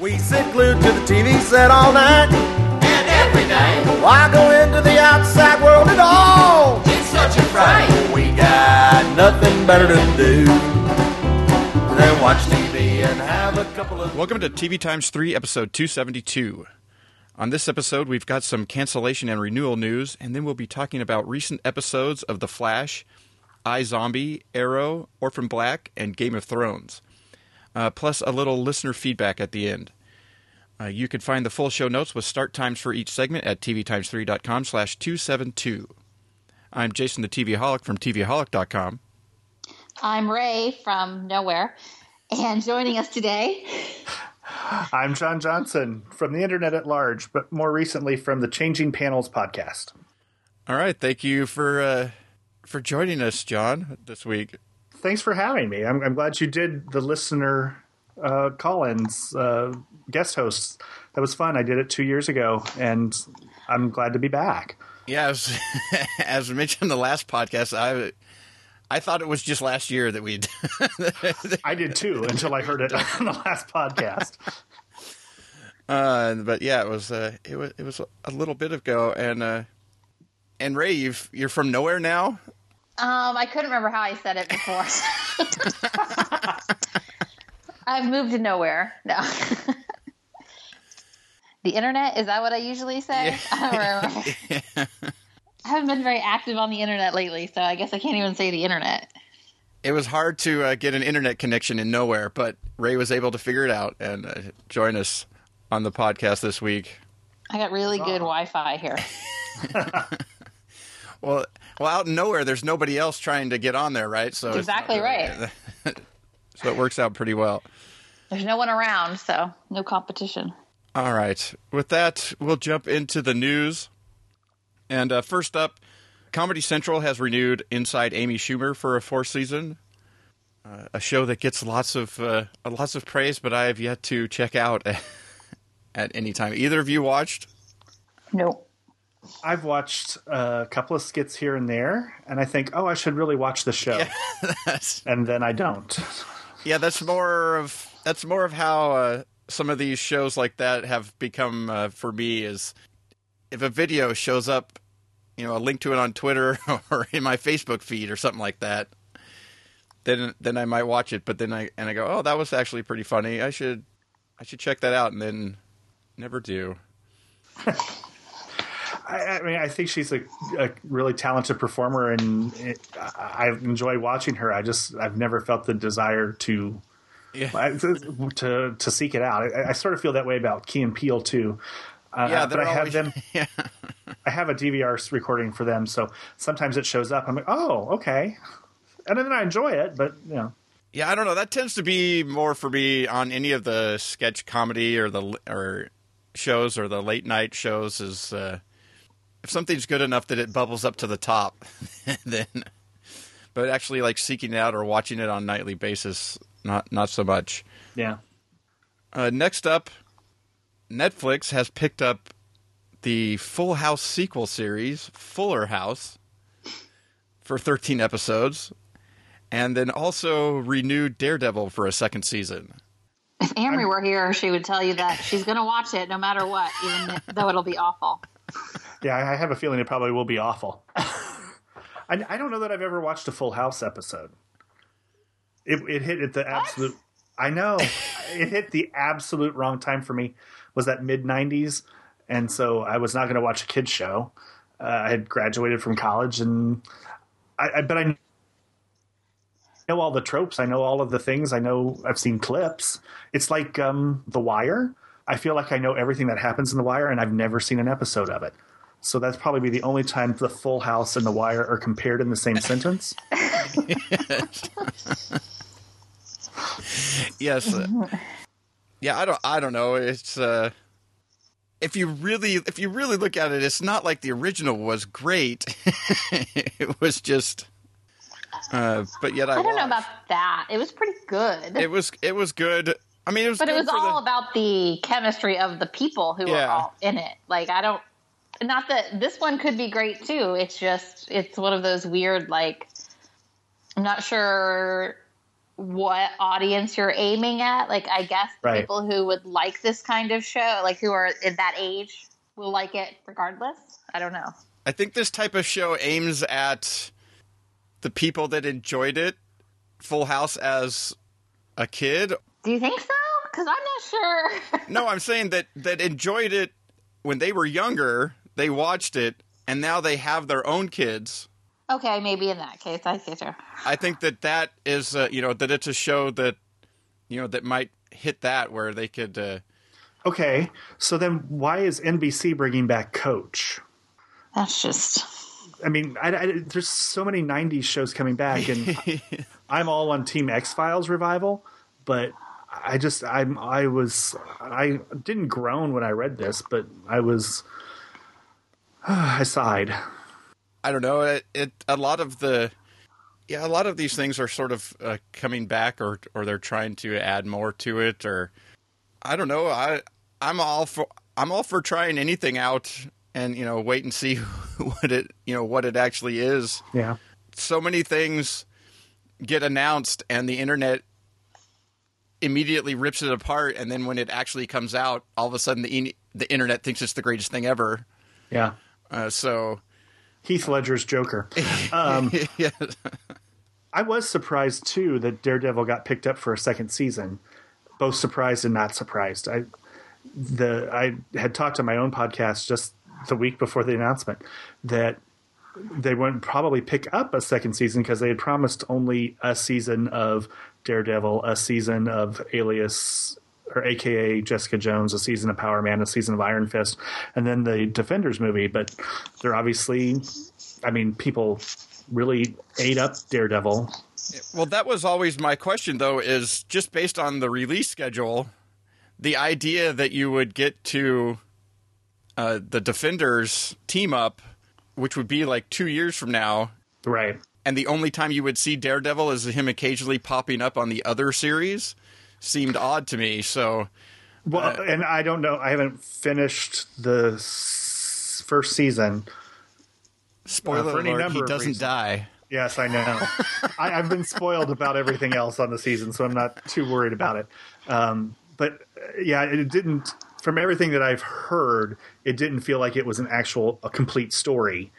We sit glued to the TV set all night. And every night, Why go into the outside world at all? it's such a fright. We got nothing better to do than watch TV and have a couple of. Welcome to TV Times 3, episode 272. On this episode, we've got some cancellation and renewal news, and then we'll be talking about recent episodes of The Flash, iZombie, Arrow, Orphan Black, and Game of Thrones. Uh, plus a little listener feedback at the end. Uh, you can find the full show notes with start times for each segment at tvtimes3.com slash 272. I'm Jason the TVaholic from tvaholic.com. I'm Rae from Nowhere, and joining us today, I'm John Johnson from the internet at large, but more recently from the Changing Panels podcast. All right, thank you for uh, for joining us, John, this week. Thanks for having me. I'm, I'm glad you did the listener uh, call-ins uh, guest hosts. That was fun. I did it two years ago, and I'm glad to be back. Yeah, as, as mentioned in the last podcast, I I thought it was just last year that we'd. I did too until I heard it on the last podcast. uh, but yeah, it was uh, it was it was a little bit ago, and uh, and Rae, you've you're from nowhere now. Um, I couldn't remember how I said it before. I've moved to nowhere. No. the internet is that what I usually say? I don't remember. I haven't been very active on the internet lately, so I guess I can't even say the internet. It was hard to uh, get an internet connection in nowhere, but Rae was able to figure it out and uh, join us on the podcast this week. I got really good Wi-Fi here. Well, well, out in nowhere, there's nobody else trying to get on there, right? So Exactly really- so it works out pretty well. There's no one around, so no competition. All right. With that, we'll jump into the news. And uh, first up, Comedy Central has renewed Inside Amy Schumer for a fourth season. Uh, a show that gets lots of uh, lots of praise, but I have yet to check out at any time. Either of you watched? Nope. I've watched a couple of skits here and there, and I think, oh, I should really watch the show, that's, and then I don't. yeah, that's more of that's more of how uh, some of these shows like that have become uh, for me. Is if a video shows up, you know, a link to it on Twitter or in my Facebook feed or something like that, then then I might watch it. But then I and I go, oh, that was actually pretty funny. I should I should check that out, and then never do. I, I mean, I think she's a, a really talented performer, and it, I, I enjoy watching her. I just I've never felt the desire to Yeah, to to seek it out. I, I sort of feel that way about Key and Peele too. Uh, yeah, but I have always- them. Yeah. I have a DVR recording for them, so sometimes it shows up. I'm like, oh, okay, and then I enjoy it. But you know, Yeah, I don't know. That tends to be more for me on any of the sketch comedy or the or shows or the late night shows. Is uh, if something's good enough that it bubbles up to the top, then. But actually, like seeking it out or watching it on a nightly basis, not not so much. yeah. Uh, next up, Netflix has picked up the Full House sequel series, Fuller House, for 13 episodes, and then also renewed Daredevil for a second season. If Amory were here, she would tell you that she's going to watch it no matter what, even though it'll be awful. Yeah, I have a feeling it probably will be awful. I, I don't know that I've ever watched a Full House episode. It, it hit at the absolute. I know it hit the absolute wrong time for me. Was that mid '90s, and so I was not going to watch a kids show. Uh, I had graduated from college, and I, I but I know all the tropes. I know all of the things. I know I've seen clips. It's like um, The Wire. I feel like I know everything that happens in The Wire, and I've never seen an episode of it. So that's probably be the only time the Full House and The Wire are compared in the same sentence. Yes. yeah, I don't I don't know. It's uh if you really if you really look at it, it's not like the original was great. it was just uh but yet I, I don't know about that. It was pretty good. it was it was good. I mean, it was but it was all the, about the chemistry of the people who Yeah. are all in it. Like, I don't. Not that this one could be great too. It's just, it's one of those weird, like, I'm not sure what audience you're aiming at. Like, I guess Right. people who would like this kind of show, like who are in that age, will like it regardless. I don't know. I think this type of show aims at the people that enjoyed it, Full House as a kid. Do you think so? Because I'm not sure. No, I'm saying that that enjoyed it when they were younger. They watched it, and now they have their own kids. okay, maybe in that case, I get you. I think that that is, uh, you know, that it's a show that, you know, that might hit that where they could. Uh, Okay, so then why is NBC bringing back Coach? That's just. I mean, I, I- there's so many '90s shows coming back, and I'm all on Team X Files revival, but I just I'm I was I didn't groan when I read this, but I was I sighed. I don't know. It, it a lot of the yeah, a lot of these things are sort of uh, coming back, or or they're trying to add more to it, or I don't know. I I'm all for I'm all for trying anything out, and you know, wait and see what it you know what it actually is. Yeah, So many things get announced, and the internet immediately rips it apart, and then when it actually comes out, all of a sudden the the internet thinks it's the greatest thing ever. yeah. Uh, so Heath Ledger's Joker. Um, yeah. I was surprised too that Daredevil got picked up for a second season. Both surprised and not surprised. I the I had talked on my own podcast just the week before the announcement that they wouldn't probably pick up a second season because they had promised only a season of Daredevil, a season of Alias or AKA Jessica Jones, a season of Power Man, a season of Iron Fist, and then the Defenders movie. But they're obviously, I mean, people really ate up Daredevil. Well, that was always my question, though, is just based on the release schedule, the idea that you would get to uh, the Defenders team up, which would be like two years from now, Right. and the only time you would see Daredevil is him occasionally popping up on the other series, seemed odd to me. So, Well, and I don't know. I haven't finished the s- first season. spoiler any alert, he doesn't reasons. die. Yes, I know. I, I've been spoiled about everything else on the season, so I'm not too worried about it. Um, but uh, yeah, it didn't. From everything that I've heard, it didn't feel like it was an actual a complete story.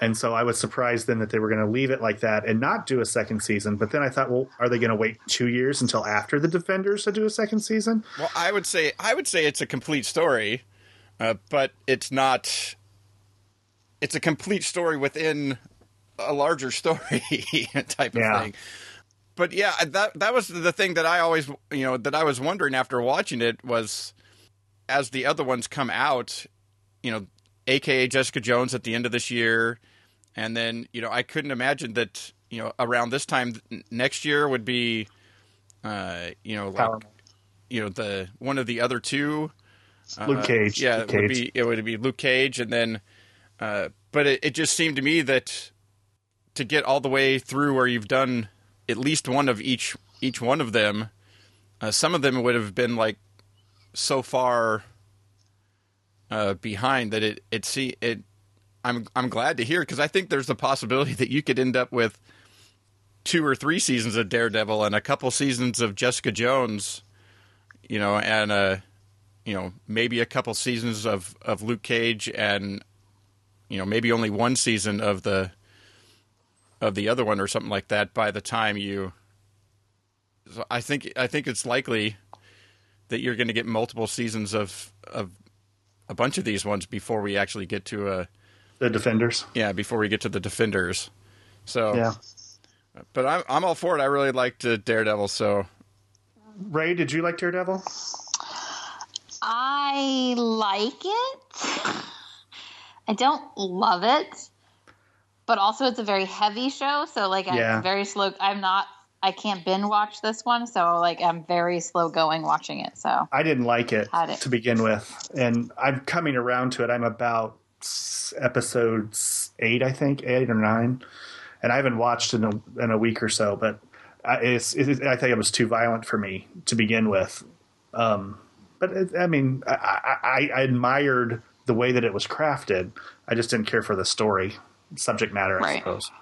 And so I was surprised then that they were going to leave it like that and not do a second season. But then I thought, well, are they going to wait two years until after the Defenders to do a second season? Well, I would say I would say it's a complete story, uh, but it's not. It's a complete story within a larger story type of Yeah. thing. But yeah, that that was the thing that I always you know that I was wondering after watching it was as the other ones come out, you know, AKA Jessica Jones at the end of this year, and then you know I couldn't imagine that you know around this time next year would be, uh, you know, like you know the one of the other two. Luke Cage. Uh, Yeah, Luke it would Cage. be it would be Luke Cage, and then, uh, but it, it just seemed to me that to get all the way through where you've done at least one of each each one of them, uh, some of them would have been like so far uh, behind that it it see it. I'm I'm glad to hear because I think there's a possibility that you could end up with two or three seasons of Daredevil and a couple seasons of Jessica Jones, you know, and uh, you know maybe a couple seasons of of Luke Cage and you know maybe only one season of the of the other one or something like that by the time you so I think I think it's likely that you're going to get multiple seasons of of a bunch of these ones before we actually get to a The Defenders. yeah before we get to the defenders so Yeah. but I'm I'm all for it I really liked uh, Daredevil so Rae, did you like Daredevil? I like it. I don't love it, but also it's a very heavy show. So like I'm very slow. I'm not. I can't binge watch this one, so like I'm very slow going watching it. So I didn't like it it. to begin with, and I'm coming around to it. I'm about episode eight, I think, eight or nine, and I haven't watched in a, in a week or so. But I, it's, it, I think it was too violent for me to begin with. Um, but it, I mean, I, I, I admired the way that it was crafted. I just didn't care for the story, subject matter, I Right. suppose.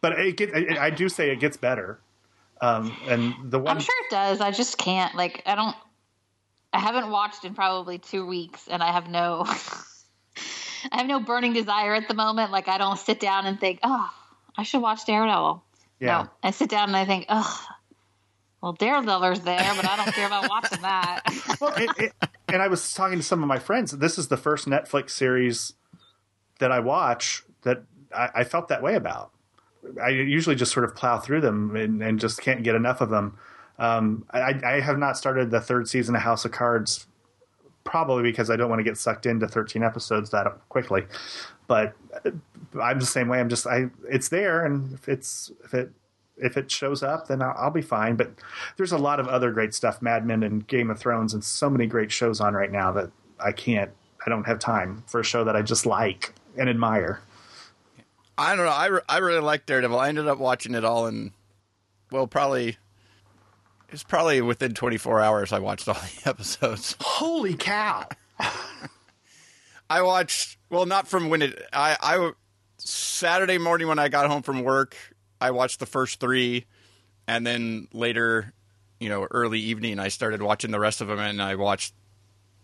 But it get, I do say it gets better. Um, and the one I'm sure it does. I just can't. Like, I don't. I haven't watched in probably two weeks, and I have no. I have no burning desire at the moment. Like, I don't sit down and think, oh, I should watch Daredevil. Yeah. No, I sit down and I think, oh, well, Daredevil's there, but I don't care about watching that. well, it, it, and I was talking to some of my friends. This is the first Netflix series that I watch that I, I felt that way about. I usually just sort of plow through them and, and just can't get enough of them. Um, I, I have not started the third season of House of Cards, probably because I don't want to get sucked into 13 episodes that quickly. But I'm the same way. I'm just I it's there, and if it's if it if it shows up, then I'll, I'll, be fine. But there's a lot of other great stuff, Mad Men and Game of Thrones, and so many great shows on right now that I can't. I don't have time for a show that I just like and admire. I don't know. I, re- I really like Daredevil. I ended up watching it all in, well, probably it's probably within 24 hours. I watched all the episodes. Holy cow! I watched well, not from when it. I I Saturday morning when I got home from work, I watched the first three, and then later, you know, early evening, I started watching the rest of them, and I watched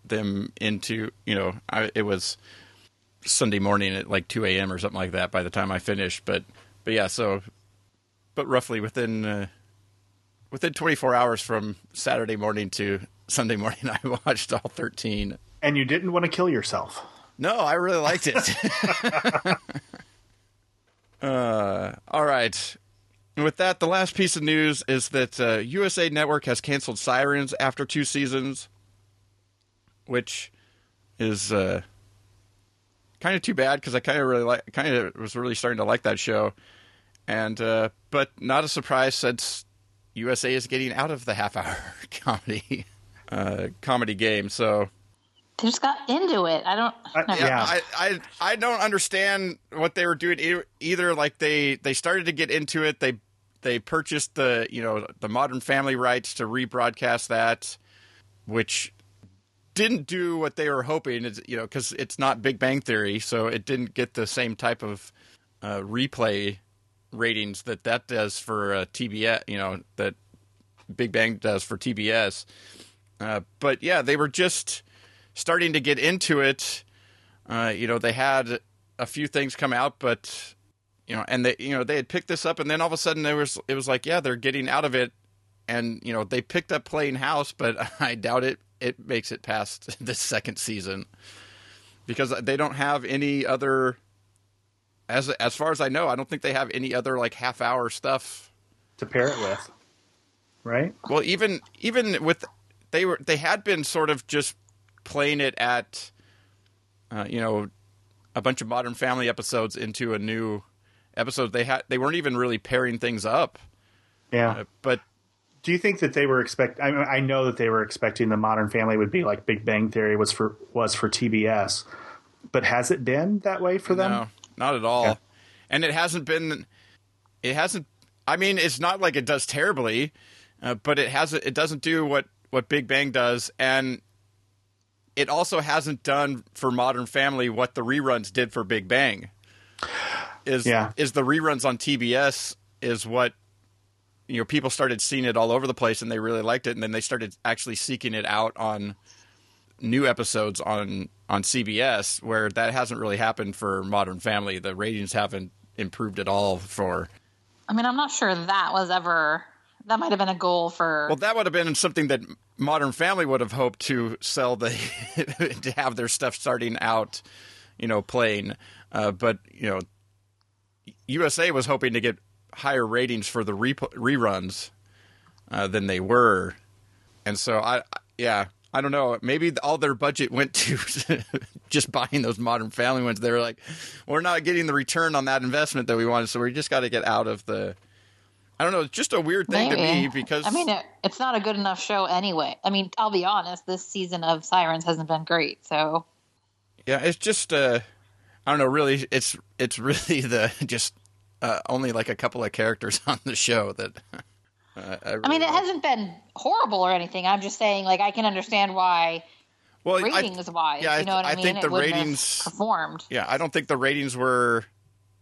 them into you know, I, it was Sunday morning at like 2 a.m. or something like that by the time I finished. But but yeah, so but roughly within uh, within 24 hours from Saturday morning to Sunday morning, I watched all 13. And you didn't want to kill yourself. No, I really liked it. uh, all right. with that, the last piece of news is that uh, USA Network has canceled Sirens after two seasons, which is uh, kind of too bad because I kind of really like, kind of was really starting to like that show, and uh, but not a surprise since USA is getting out of the half-hour comedy uh, comedy game. So they just got into it. I don't. Uh, yeah, I, I I don't understand what they were doing either. Like they they started to get into it. They they purchased the you know the Modern Family rights to rebroadcast that, which didn't do what they were hoping. It's, you know, because it's not Big Bang Theory, so it didn't get the same type of uh, replay ratings that that does for uh, TBS. You know that Big Bang does for TBS. Uh, but yeah, they were just starting to get into it. Uh, you know, they had a few things come out, but you know, and they you know they had picked this up, and then all of a sudden there was it was like, yeah, they're getting out of it, and you know they picked up playing house, but I doubt it it makes it past the second season because they don't have any other as as far as I know, I don't think they have any other like half hour stuff to pair it with. Right? Well, even even with they were they had been sort of just playing it at uh, you know a bunch of modern family episodes into a new episode they had they weren't even really pairing things up yeah uh, but do you think that they were expect I, mean, I know that they were expecting the modern family would be like big bang theory was for was for tbs but has it been that way for them no not at all yeah. and it hasn't been it hasn't i mean it's not like it does terribly uh, but it hasn't. it doesn't do what what big bang does and it also hasn't done for Modern Family what the reruns did for Big Bang. Is yeah. is the reruns on TBS is what you know people started seeing it all over the place and they really liked it and then they started actually seeking it out on new episodes on on CBS where that hasn't really happened for Modern Family. The ratings haven't improved at all for I mean, I'm not sure that was ever that might have been a goal for Well, that would have been something that Modern Family would have hoped to sell the to have their stuff starting out, you know, playing. Uh, but you know, USA was hoping to get higher ratings for the re- reruns uh, than they were, and so I, yeah, I don't know. Maybe all their budget went to just buying those Modern Family ones. They were like, we're not getting the return on that investment that we wanted, so we just got to get out of the I don't know. It's just a weird thing Maybe. to me because I mean, it, it's not a good enough show anyway. I mean, I'll be honest. This season of Sirens hasn't been great. So yeah, it's just uh, I don't know. Really, it's it's really the just uh, only like a couple of characters on the show that. Uh, I, really I, mean, it hasn't been horrible or anything. I'm just saying, like, I can understand why. Well, ratings I, wise, yeah, you know what I, I mean. think the ratings performed. Yeah, I don't think the ratings were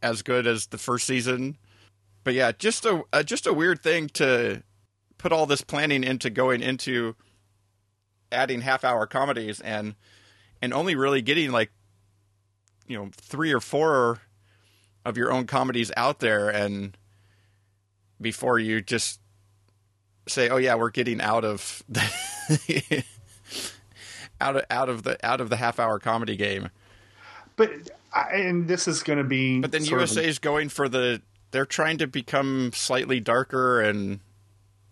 as good as the first season but yeah, just a, a just a weird thing to put all this planning into going into adding half hour comedies and and only really getting like you know three or four of your own comedies out there and before you just say oh yeah we're getting out of the out of out of the out of the half hour comedy game But and this is going to be. but then sort of- USA is going for the they're trying to become slightly darker and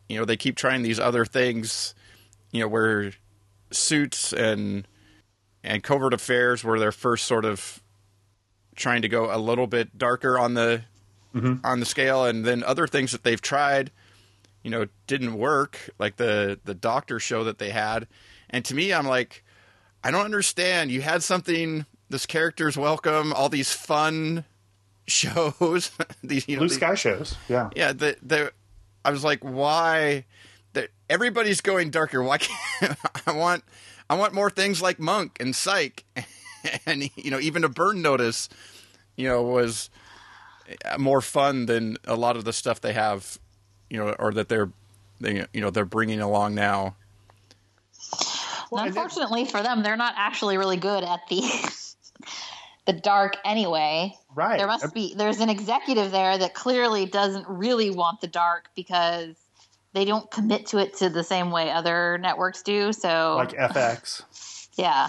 you know they keep trying these other things you know where suits and and covert affairs were their first sort of trying to go a little bit darker on the mm-hmm. on the scale. And then other things that they've tried you know didn't work like the the doctor show that they had. And to me I'm like I don't understand. You had something this character's welcome all these fun shows. These you know Blue these- Sky shows. Yeah. yeah the the I was like why? The, everybody's going darker. Why can't I want I want more things like Monk and Psych and you know even a burn notice you know was more fun than a lot of the stuff they have you know or that they're they, you know they're bringing along now Well, Unfortunately for them, they're not actually really good at the the dark anyway. Right. There must be there's an executive there that clearly doesn't really want the dark because they don't commit to it to the same way other networks do. So like FX. yeah.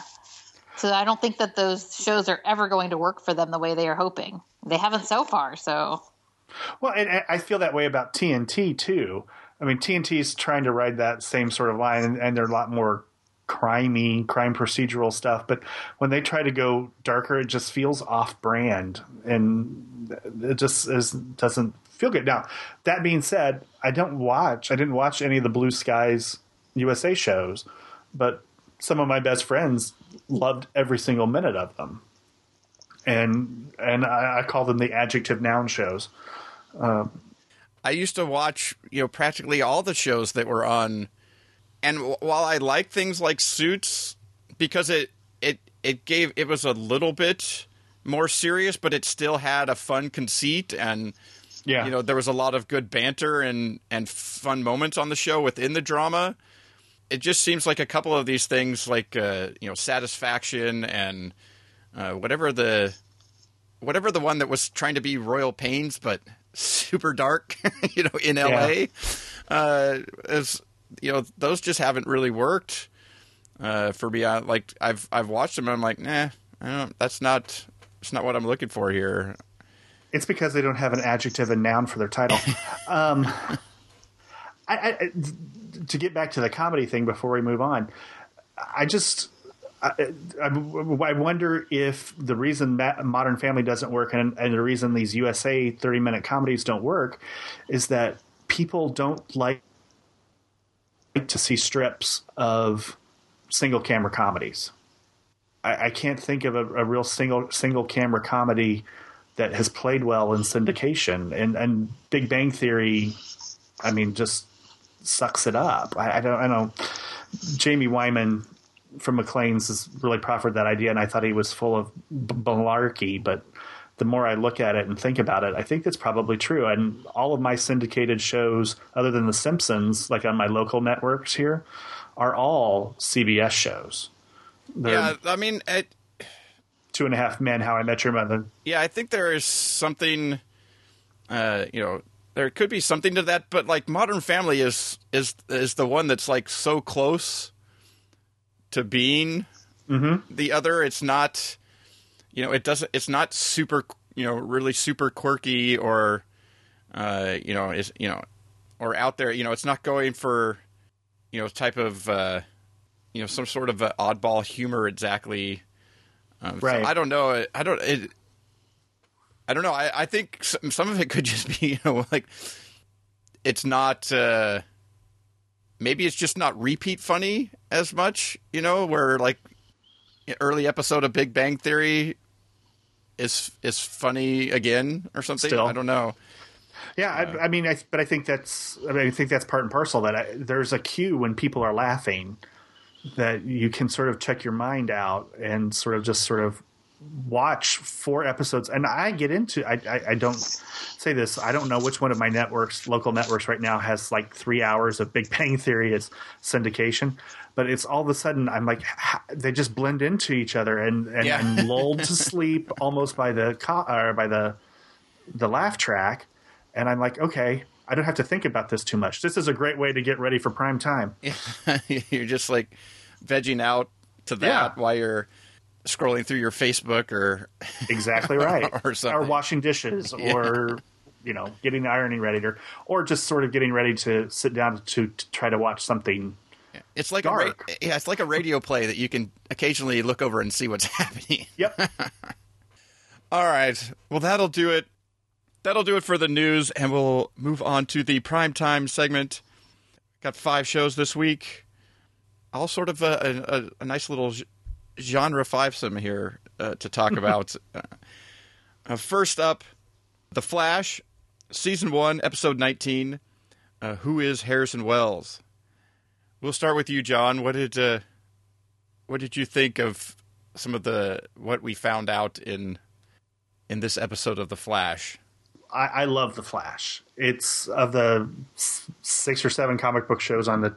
So I don't think that those shows are ever going to work for them the way they are hoping. They haven't so far, so Well, and, I feel that way about TNT too. I mean, TNT is trying to ride that same sort of line, and, and they're a lot more crimey, crime procedural stuff. But when they try to go darker, it just feels off-brand, and it just is, doesn't feel good. Now, that being said, I don't watch. I didn't watch any of the Blue Skies USA shows, but some of my best friends loved every single minute of them, and and I, I call them the adjective noun shows. I used to watch, you know, practically all the shows that were on, and w- while I like things like Suits because it it it gave it was a little bit more serious, but it still had a fun conceit, and Yeah, you know there was a lot of good banter and and fun moments on the show within the drama. It just seems like a couple of these things, like uh, you know, Satisfaction and uh, whatever the whatever the one that was trying to be Royal Pains, but super dark, you know, in L.A. Uh, is you know those just haven't really worked uh, for me. I, like I've I've watched them and I'm like, nah, that's not that's not what I'm looking for here. it's because they don't have an adjective and noun for their title. um, I, I, to get back to the comedy thing before we move on, I just. I, I wonder if the reason Modern Family doesn't work and, and the reason these USA 30 minute comedies don't work is that people don't like to see strips of single camera comedies. I, I can't think of a, a real single single camera comedy that has played well in syndication and and Big Bang Theory. I mean, just sucks it up. I, I don't. I know Jaime Weinman from Maclean's has really proffered that idea, and I thought he was full of b- malarkey. But the more I look at it and think about it, I think that's probably true. And all of my syndicated shows, other than The Simpsons, like on my local networks here, are all CBS shows. They're Yeah, I mean, it, Two and a Half Men, How I Met Your Mother. yeah, I think there is something, uh, you know, there could be something to that, but like Modern Family is is is the one that's like so close to being the other. It's not, you know, it doesn't. It's not super, you know, really super quirky or, uh, you know, is you know, or out there. You know, it's not going for, you know, type of, uh, you know, some sort of uh, oddball humor exactly. Um, so Right. I don't know. I don't. It, I don't know. I, I think some, some of it could just be, you know, like it's not. Uh, maybe it's just not repeat funny as much, you know, where like early episode of Big Bang Theory is is funny again or something. Still. I don't know. Yeah, I, I mean, I, but I think that's. I mean, I think that's part and parcel. That I, there's a cue when people are laughing that you can sort of check your mind out and sort of just sort of watch four episodes, and I get into. I, I, I don't say this. I don't know which one of my networks, local networks, right now has like three hours of Big Bang Theory as syndication. But it's all of a sudden I'm like they just blend into each other, and and Yeah. I'm lulled to sleep almost by the co- or by the the laugh track, and I'm like, okay, I don't have to think about this too much. This is a great way to get ready for prime time. you're just like vegging out to that Yeah. while you're scrolling through your Facebook or Exactly right. Or something. washing dishes, or you know, getting the ironing ready, or or just sort of getting ready to sit down to, to try to watch something. it's like a ra- yeah, it's like a radio play that you can occasionally look over and see what's happening. Yep. All right. Well, that'll do it. That'll do it for the news, and we'll move on to the primetime segment. Got five shows this week. All sort of a, a, a nice little genre fivesome here uh, to talk about. uh, first up, The Flash, Season 1, Episode 19. Uh, who is Harrison Wells? We'll start with you, John. What did uh, what did you think of some of the what we found out in in this episode of The Flash? I, I love the Flash. It's of the six or seven comic book shows on the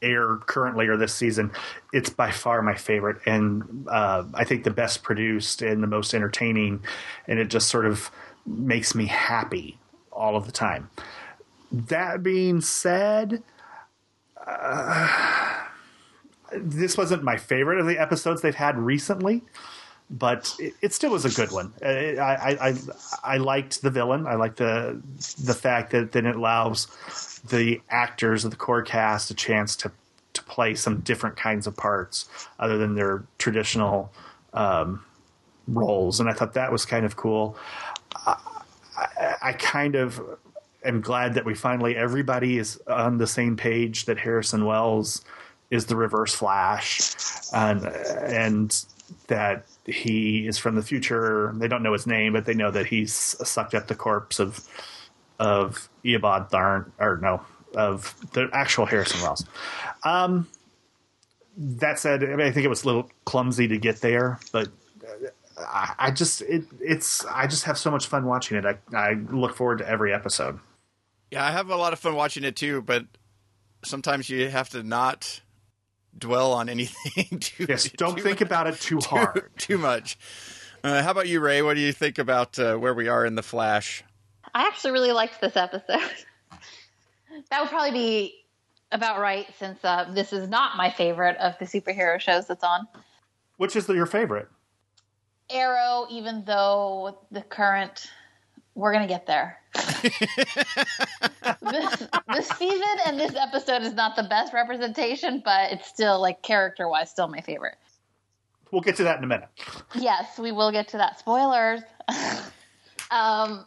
air currently or this season. It's by far my favorite, and uh, I think the best produced and the most entertaining. And it just sort of makes me happy all of the time. That being said, uh, this wasn't my favorite of the episodes they've had recently but it, it still was a good one. Uh, I, I, I, liked the villain. I liked the the fact that then it allows the actors of the core cast a chance to to play some different kinds of parts other than their traditional um, roles, and I thought that was kind of cool. I, I, I kind of am glad that we finally everybody is on the same page that Harrison Wells is the Reverse Flash, and and that he is from the future. They don't know his name, but they know that he's sucked up the corpse of of Eobard Thawne, or no, of the actual Harrison Wells. Um, that said, I, mean, I think it was a little clumsy to get there, but uh, I, I just it, it's I just have so much fun watching it. I, I look forward to every episode. Yeah, I have a lot of fun watching it too, but sometimes you have to not dwell on anything too Yes, don't too think about it too hard. too much. Uh, how about you, Rae? What do you think about uh, where we are in the Flash? I actually really liked this episode. that would probably be about right since uh, this is not my favorite of the superhero shows that's on. Which is your favorite? Arrow, even though the current, we're gonna get there. This, this season and this episode is not the best representation, but it's still like character wise, still my favorite. We'll get to that in a minute. Yes, we will get to that. Spoilers. um,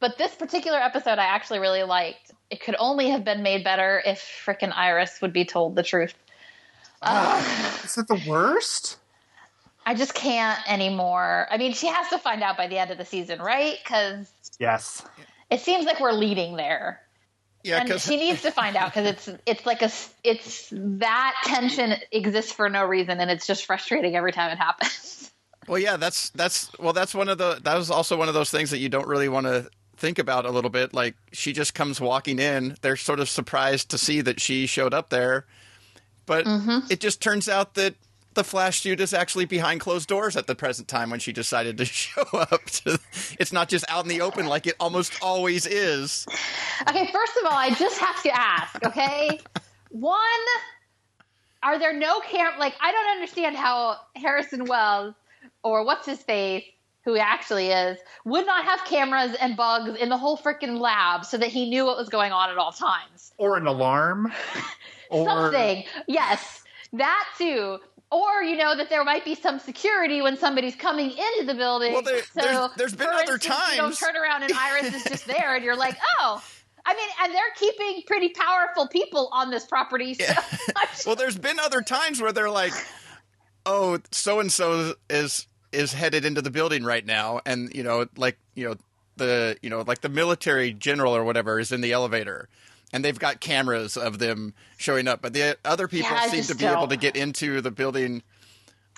but this particular episode, I actually really liked. It could only have been made better if frickin' Iris would be told the truth. Is it the worst? I just can't anymore. I mean, she has to find out by the end of the season, right? Because Yes. it seems like we're leading there. Yeah, and she needs to find out because it's it's like a it's that tension exists for no reason and it's just frustrating every time it happens. well, yeah, that's that's well, that's one of the that was also one of those things that you don't really want to think about a little bit. Like she just comes walking in, they're sort of surprised to see that she showed up there, but mm-hmm. it just turns out that the Flash suit is actually behind closed doors at the present time when she decided to show up. To, it's not just out in the open like it almost always is. Okay, first of all, I just have to ask, okay? One, are there no cam like I don't understand how Harrison Wells or what's his face, who he actually is, would not have cameras and bugs in the whole freaking lab so that he knew what was going on at all times. Or an alarm. Or Something. Yes. That too. Or you know that there might be some security when somebody's coming into the building. Well, there- so there's- there's been other instance, You don't turn around and Iris is just there, and you're like, oh. I mean, and they're keeping pretty powerful people on this property. So just- Well, there's been other times where they're like, "Oh, so and so is is headed into the building right now," and you know, like you know the you know like the military general or whatever is in the elevator, and they've got cameras of them showing up, but the other people Yeah, seem to be able don't. to get into the building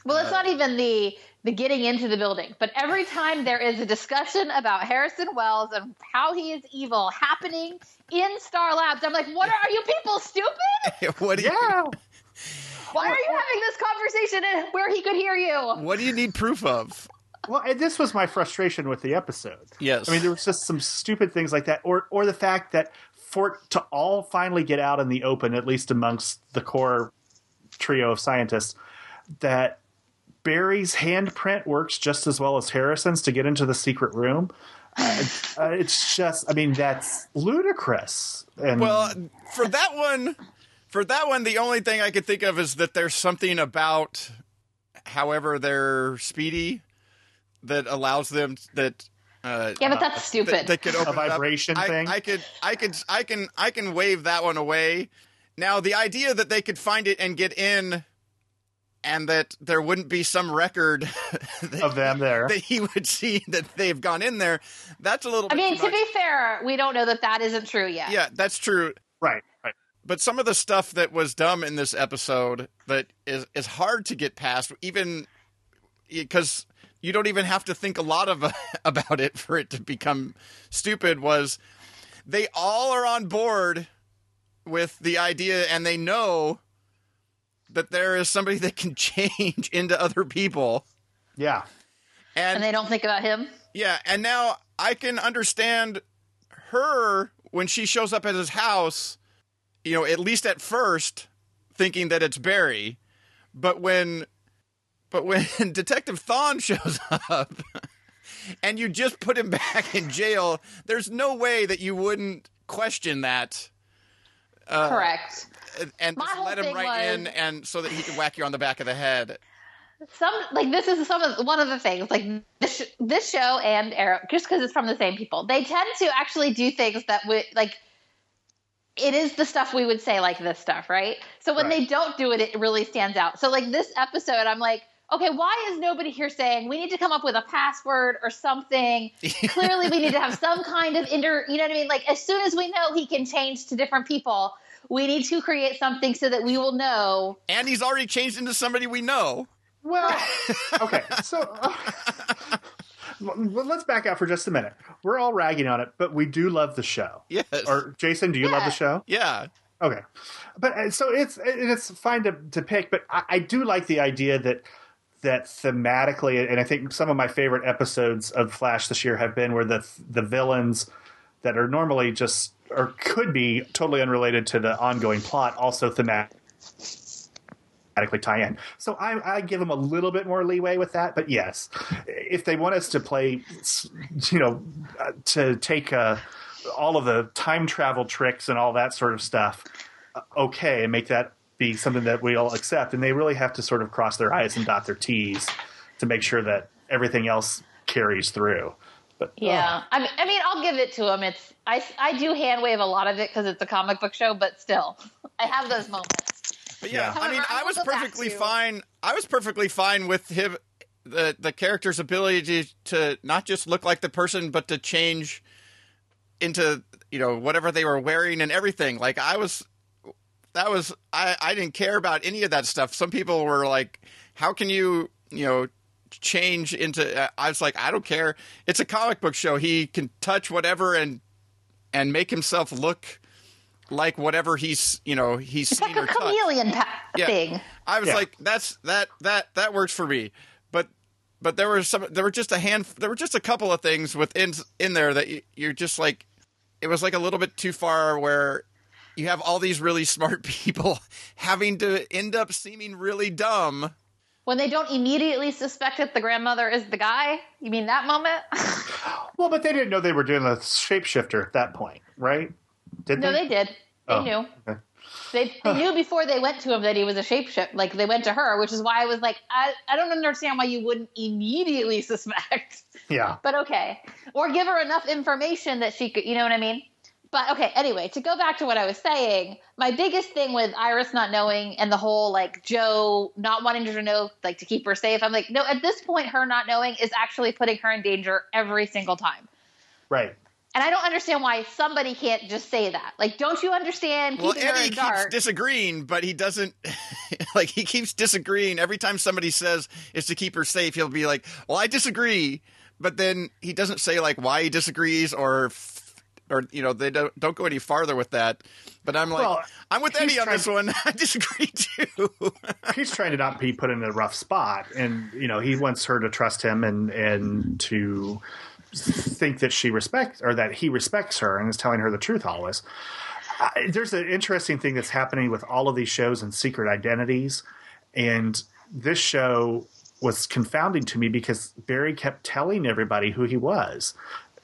Well, it's uh, not even the the getting into the building, but every time there is a discussion about Harrison Wells and how he is evil happening in Star Labs, I'm like, what are, are you people stupid? what do you Yeah. Why are you having this conversation where he could hear you? What do you need proof of? Well, and this was my frustration with the episode. Yes. I mean, there was just some stupid things like that, or or the fact that for it to all finally get out in the open, at least amongst the core trio of scientists, that Barry's handprint works just as well as Harrison's to get into the secret room. Uh, uh, it's just, I mean, that's ludicrous. And Well, for that one, for that one, the only thing I could think of is that there's something about, however, they're speedy that allows them that. Uh, Yeah, but that's stupid. that, that could open it up. vibration I, thing? I could, I could, I can, I can wave that one away. Now, the idea that they could find it and get in, and that there wouldn't be some record that, of them there. that he would see that they've gone in there, that's a little. I bit mean, too to much. be fair, we don't know that that isn't true yet. yeah, that's true. right, right. but some of the stuff that was dumb in this episode that is is hard to get past even because you don't even have to think a lot of about it for it to become stupid was they all are on board with the idea and they know that there is somebody that can change into other people Yeah. And they don't think about him. yeah, and now I can understand her when she shows up at his house, you know, at least at first, thinking that it's Barry. But when but when Detective Thawne shows up and you just put him back in jail, there's no way that you wouldn't question that uh, Correct. and- My just let him right was- in and so that he can whack you on the back of the head. Some like this is some of one of the things like this this show and Arrow just because it's from the same people. They tend to actually do things that would like it is the stuff we would say like this stuff, right? So when Right. they don't do it, it really stands out. So like this episode, I'm like, okay, why is nobody here saying we need to come up with a password or something? Clearly, we need to have some kind of inter. You know what I mean? Like as soon as we know he can change to different people, we need to create something so that we will know. And he's already changed into somebody we know. Well, okay, so uh, let's back out for just a minute. We're all ragging on it, but we do love the show. Yes. Or Jason, do you love the show? yeah. Okay, but uh, so it's it's fine to to pick, but I, I do like the idea that that thematically, and I think some of my favorite episodes of Flash this year have been where the the villains that are normally just or could be totally unrelated to the ongoing plot also thematic thematically tie in. So I, I give them a little bit more leeway with that. But yes, if they want us to play, you know, to take uh, all of the time travel tricks and all that sort of stuff, uh, okay, and make that be something that we all accept. And they really have to sort of cross their I's and dot their T's to make sure that everything else carries through. But Yeah, I mean, I mean, I'll give it to him. It's I I do hand wave a lot of it because it's a comic book show, but still, I have those moments. But yeah, Yeah. I mean, I I was perfectly fine. I was perfectly fine with him, the the character's ability to, to not just look like the person, but to change into you know whatever they were wearing and everything. Like I was, that was I I didn't care about any of that stuff. Some people were like, "How can you you know?" change into uh, I was like I don't care it's a comic book show he can touch whatever and and make himself look like whatever he's you know he's It's seen like a or touched. chameleon pa- Yeah. thing. I was Yeah. like, that's that that that works for me. But but there were some there were just a hand there were just a couple of things within in there that you, you're just like it was like a little bit too far where you have all these really smart people having to end up seeming really dumb. When they don't immediately suspect that the grandmother is the guy. You mean that moment? well, but they didn't know they were doing a shapeshifter at that point, right? Did they no, they did. They Oh, knew. okay. They, they knew before they went to him that he was a shapeshift. Like they went to her, which is why I was like, I, I don't understand why you wouldn't immediately suspect. Yeah. but okay, or give her enough information that she could, you know what I mean? But okay, anyway, to go back to what I was saying, my biggest thing with Iris not knowing and the whole like Joe not wanting her to know, like to keep her safe. I'm like, no, at this point, her not knowing is actually putting her in danger every single time. Right. And I don't understand why somebody can't just say that. Like, don't you understand Well, keeping her Eddie in keeps dark? disagreeing, but he doesn't. like he keeps disagreeing every time somebody says it's to keep her safe. He'll be like, "Well, I disagree," but then he doesn't say like why he disagrees or. Or you know they don't don't go any farther with that, but I'm like Well, I'm with Eddie on this one. I disagree too. he's trying to not be put in a rough spot, and you know he wants her to trust him and and to think that she respects or that he respects her and is telling her the truth always. I, there's an interesting thing that's happening with all of these shows and secret identities, and this show was confounding to me because Barry kept telling everybody who he was.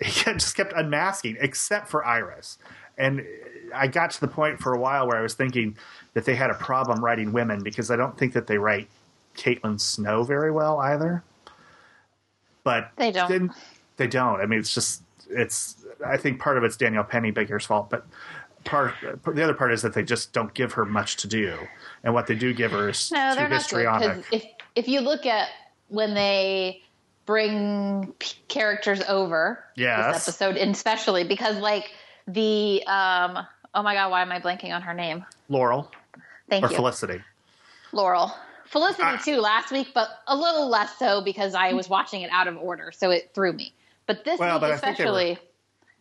He just kept unmasking, except for Iris. And I got to the point for a while where I was thinking that they had a problem writing women because I don't think that they write Caitlin Snow very well either. But They don't. they don't. I mean, it's just it's. I think part of it's Danielle Panabaker's fault, but part the other part is that they just don't give her much to do, and what they do give her is No, too they're not good. if if you look at when they bring p- characters over Yes. this episode, and especially because like the um oh my god, why am I blanking on her name? Laurel Thank or you, Felicity. Laurel. Felicity Ah. too last week, but a little less so because I was watching it out of order, so it threw me. But this Well, week but I they were- especially,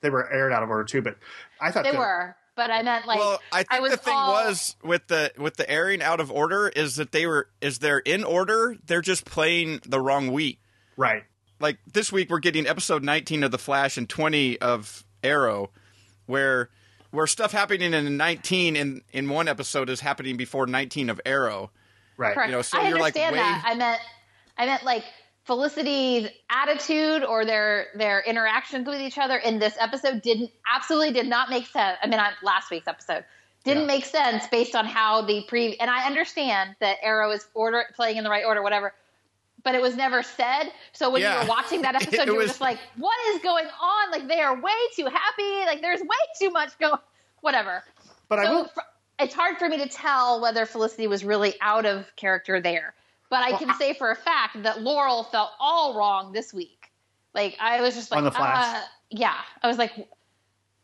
They were aired out of order too, but I thought they that- were. But I meant like well, I think was the thing all- was with the with the airing out of order is that they were is they're in order. They're just playing the wrong week. Right. like this week we're getting episode 19 of the flash and 20 of arrow where where stuff happening in 19 in in one episode is happening before 19 of arrow Right. Correct. You know, so I you're, like, understand way- that. I meant, I meant like Felicity's attitude or their their interactions with each other in this episode didn't absolutely did not make sense. I mean, on last week's episode didn't Yeah. make sense based on how the pre. And I understand that Arrow is order playing in the right order, whatever. But it was never said. So when Yeah. you were watching that episode, It you were was- just like, "What is going on? Like they are way too happy. Like there's way too much going. Whatever." But I so will. fr- it's hard for me to tell whether Felicity was really out of character there. But I Well, can I- say for a fact that Laurel felt all wrong this week. Like I was just like, On the Flash? uh, yeah, I was like,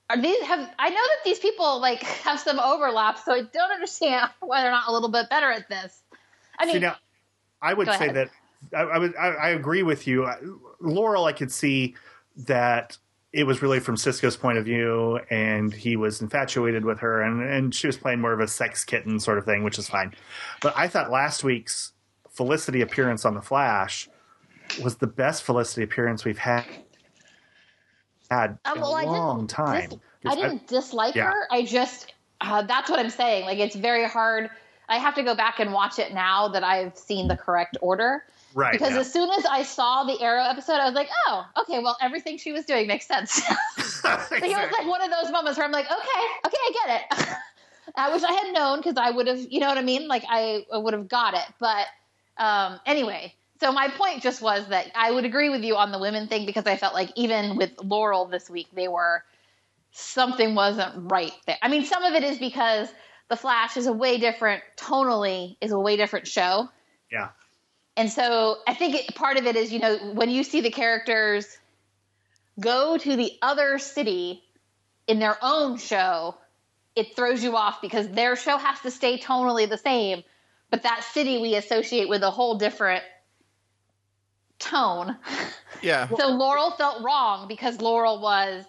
are these have? I know that these people like have some overlap, so I don't understand why they're not a little bit better at this. I mean, See now, I would say that I, I would. I, I agree with you, I- Laurel. I could see that it was really from Cisco's point of view, and he was infatuated with her, and and she was playing more of a sex kitten sort of thing, which is fine. But I thought last week's Felicity appearance on the Flash was the best Felicity appearance we've had had Um, in well, I a long time. dis- I didn't dislike yeah. her. I just uh, that's what I'm saying. Like it's very hard. I have to go back and watch it now that I've seen the correct order. Right Because yeah. as soon as I saw the Arrow episode, I was like, oh, okay, well, everything she was doing makes sense. like, it was like one of those moments where I'm like, okay, okay, I get it. I wish I had known because I would have, you know what I mean? Like I, I would have got it. But um, anyway, so my point just was that I would agree with you on the women thing because I felt like even with Laurel this week, they were something wasn't right there. I mean, some of it is because The Flash is a way different, tonally, is a way different show. yeah. And so I think it, part of it is, you know, when you see the characters go to the other city in their own show, it throws you off because their show has to stay tonally the same, but that city we associate with a whole different tone. yeah So Laurel felt wrong because Laurel was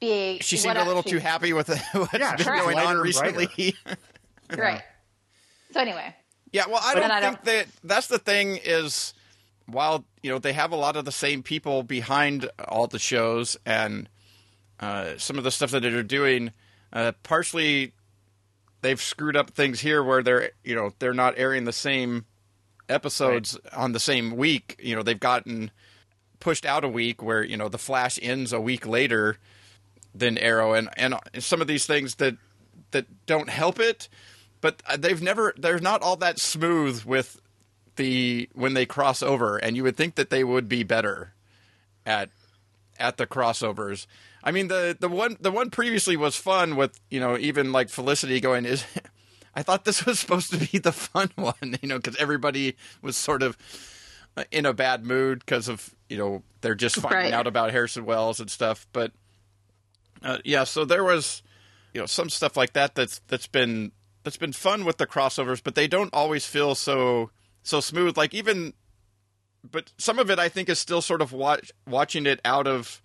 being she seemed what a little she- too happy with what's Yeah, been she was going on recently right. So anyway, Yeah, well, I But don't I think don't- that that's the thing is while you know they have a lot of the same people behind all the shows and uh, some of the stuff that they're doing, uh, partially they've screwed up things here where they're you know they're not airing the same episodes on the same week. You know they've gotten pushed out a week where you know the Flash ends a week later than Arrow, and and some of these things that that don't help it but uh, they've never they're not all that smooth with the when they cross over and you would think that they would be better at at the crossovers i mean the the one the one previously was fun with you know even like felicity going is i thought this was supposed to be the fun one you know because everybody was sort of uh, in a bad mood because of you know they're just finding Right. out about harrison wells and stuff but Uh, yeah, so there was, you know, some stuff like that that's that's been that's been fun with the crossovers, but they don't always feel so so smooth. Like even, but some of it I think is still sort of watch, watching it out of,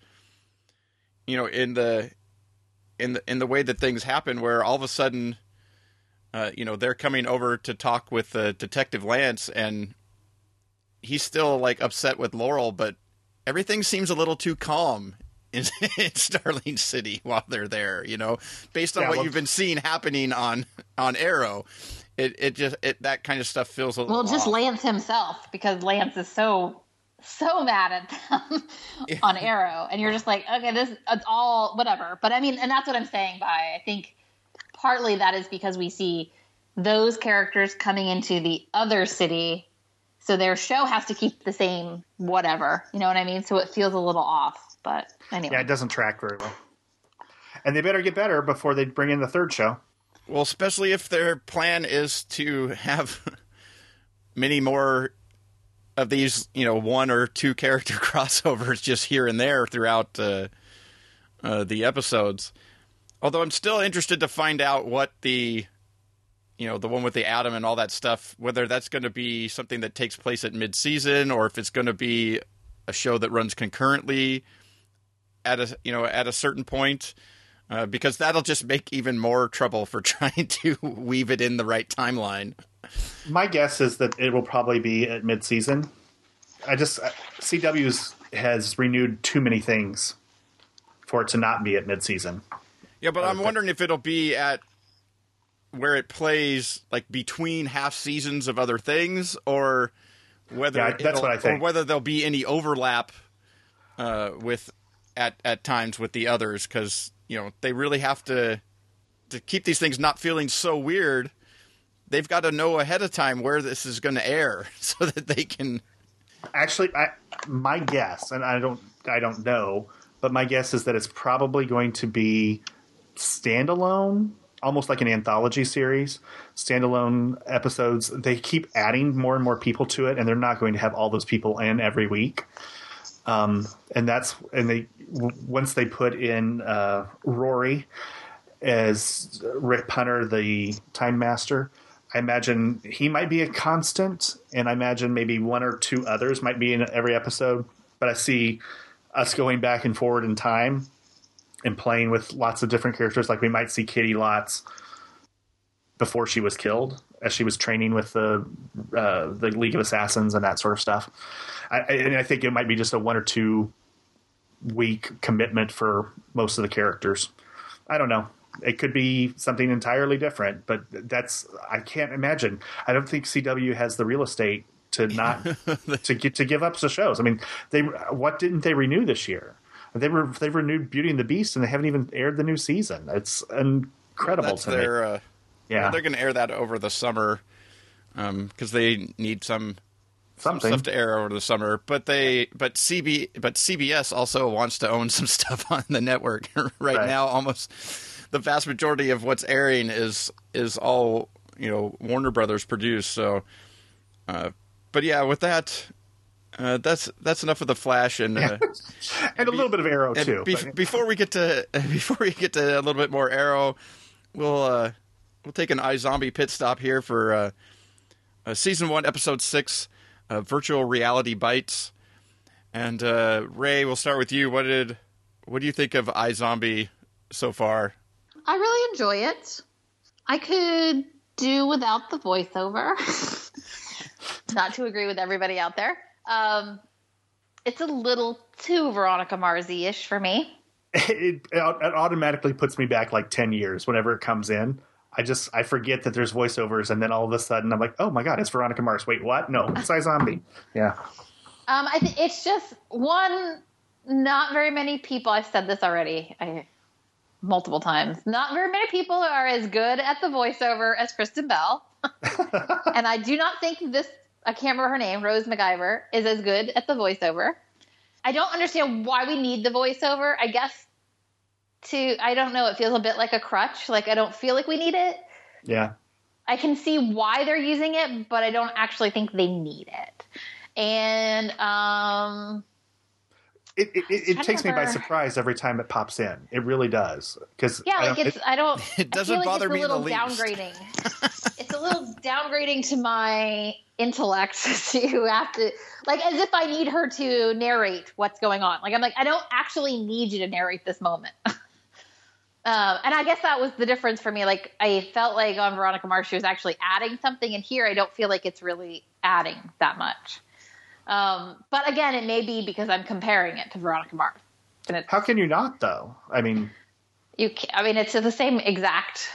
you know, in the in the in the way that things happen, where all of a sudden, uh, you know, they're coming over to talk with uh, Detective Lance, and he's still like upset with Laurel, but everything seems a little too calm in, in Starling City while they're there. You know, based on Yeah, what well- you've been seeing happening on on Arrow, it it just it that kind of stuff feels a little. Well, just off. Lance himself, because Lance is so so mad at them on Arrow, and you're just like, okay, this it's all whatever. But I mean, and that's what I'm saying by I think partly that is because we see those characters coming into the other city, so their show has to keep the same whatever. You know what I mean? So it feels a little off. But anyway, Yeah, it doesn't track very well. And they better get better before they bring in the third show. Well, especially if their plan is to have many more of these, you know, one or two character crossovers just here and there throughout uh, uh, the episodes. Although I'm still interested to find out what the, you know, the one with the atom and all that stuff, whether that's going to be something that takes place at mid-season or if it's going to be a show that runs concurrently at a, you know, at a certain point uh, because that'll just make even more trouble for trying to weave it in the right timeline. My guess is that it will probably be at mid-season. I just uh, CW's has renewed too many things for it to not be at mid-season. Yeah, but I'm wondering if it'll be at where it plays like between half seasons of other things, or whether Yeah, that's what I think. or whether there'll be any overlap uh, with at at times with the others because you know they really have to to keep these things not feeling so weird. They've got to know ahead of time where this is going to air so that they can. Actually, I, my guess, and I don't, I don't know, but my guess is that it's probably going to be standalone, almost like an anthology series, standalone episodes. They keep adding more and more people to it, and they're not going to have all those people in every week. Um, and that's and they once they put in uh, Rory as Rip Hunter, the Time Master. I imagine he might be a constant, and I imagine maybe one or two others might be in every episode. But I see us going back and forward in time and playing with lots of different characters. Like we might see Caity Lotz before she was killed, as she was training with the uh, the League of Assassins and that sort of stuff. I, and I think it might be just a one or two week commitment for most of the characters. I don't know. It could be something entirely different, but that's I can't imagine. I don't think CW has the real estate to not to get to give up the shows. I mean, they what didn't they renew this year? They were they renewed Beauty and the Beast, and they haven't even aired the new season. It's incredible That's to me. their. Uh, Yeah, they're going to air that over the summer because they need some something. stuff to air over the summer. But they, but CB, but CBS also wants to own some stuff on the network right, Right. now. Almost the vast majority of what's airing is is all you know Warner Brothers produced. So, uh, but yeah, with that, uh, that's that's enough of the Flash and. Uh, and a little bit of Arrow too. but- before we get to before we get to a little bit more Arrow, we'll uh, we'll take an iZombie pit stop here for uh, uh, season one, episode six, uh, virtual reality bites. And uh, Rae, we'll start with you. What did what do you think of iZombie so far? I really enjoy it. I could do without the voiceover. Not to agree with everybody out there. Um, it's a little too Veronica Marsy ish for me. it, it automatically puts me back like 10 years whenever it comes in. I just I forget that there's voiceovers, and then all of a sudden I'm like, oh my god, it's Veronica Mars. Wait, what? No, it's iZombie. Yeah, Um, I think it's just one. Not very many people. I've said this already. I, multiple times. Not very many people are as good at the voiceover as Kristen Bell, and I do not think this. I can't remember her name. Rose McIver is as good at the voiceover. I don't understand why we need the voiceover. I guess to I don't know. It feels a bit like a crutch. Like I don't feel like we need it. yeah. I can see why they're using it, but I don't actually think they need it. And um, it it, it, it I takes me by surprise every time it pops in. It really does. Because Yeah, like it's I don't. It doesn't I feel like bother it's me a in the little least. downgrading. it's a little downgrading to my intellect to have to like as if I need her to narrate what's going on. Like I'm like I don't actually need you to narrate this moment. Um, and I guess that was the difference for me. Like I felt like on Veronica Mars she was actually adding something, and here I don't feel like it's really adding that much. Um, but again, it may be because I'm comparing it to Veronica Mars. How can you not though? I mean, you, ca I mean, it's the same exact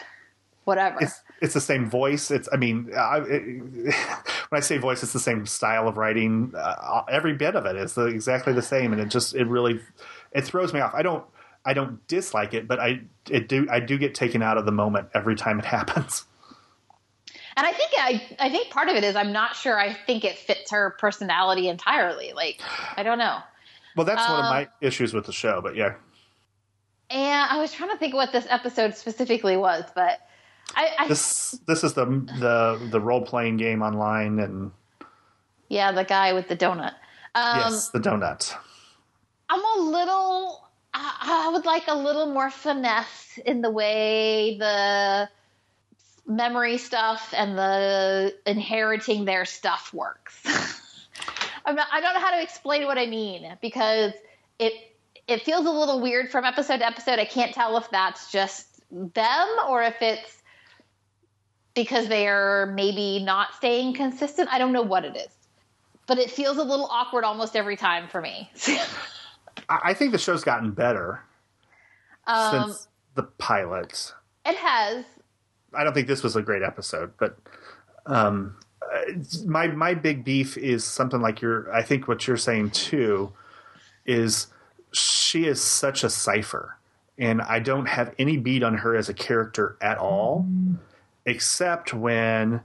whatever. it's it's the same voice. It's I mean, I, it, when I say voice, it's the same style of writing. Uh, every bit of it is the, exactly the same, and it just it really it throws me off. I don't I don't dislike it, but I it do I do get taken out of the moment every time it happens. And I think I, I think part of it is I'm not sure I think it fits her personality entirely. Like I don't know. Well, that's one of Um, my issues with the show, but yeah. And I was trying to think what this episode specifically was, but I, I This this is the the the role playing game online, and yeah, the guy with the donut. Um, yes, the donut. I'm a little. I, I would like a little more finesse in the way the memory stuff and the inheriting their stuff works. Not, I don't know how to explain what I mean because it it feels a little weird from episode to episode. I can't tell if that's just them or if it's because they are maybe not staying consistent. I don't know what it is. But it feels a little awkward almost every time for me. I, think the show's gotten better um, since the pilots. it has. I don't think this was a great episode, but um, uh, my my big beef is something like you're. I think what you're saying too is she is such a cipher, and I don't have any beat on her as a character at all, except when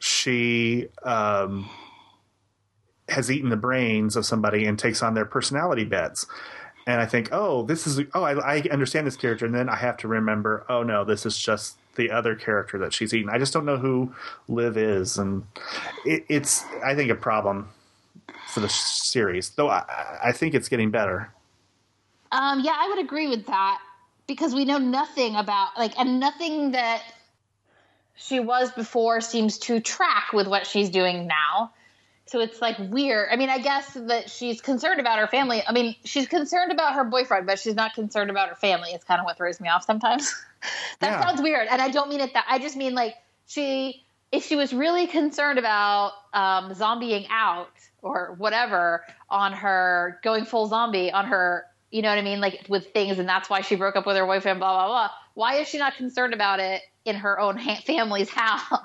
she um, has eaten the brains of somebody and takes on their personality bets. And I think, oh, this is oh, I, I understand this character, and then I have to remember, oh no, this is just the other character that she's eaten. I just don't know who Liv is, and it, it's I think a problem for the series. Though I, I think it's getting better. Um, yeah, I would agree with that because we know nothing about like and nothing that she was before seems to track with what she's doing now. So it's like weird. I mean, I guess that she's concerned about her family. I mean, she's concerned about her boyfriend, but she's not concerned about her family. It's kind of what throws me off sometimes. that Yeah. sounds weird, and I don't mean it that. I just mean like she, if she was really concerned about um, zombieing out or whatever on her going full zombie on her, you know what I mean, like with things, and that's why she broke up with her boyfriend. Blah blah blah. Why is she not concerned about it in her own ha- family's house?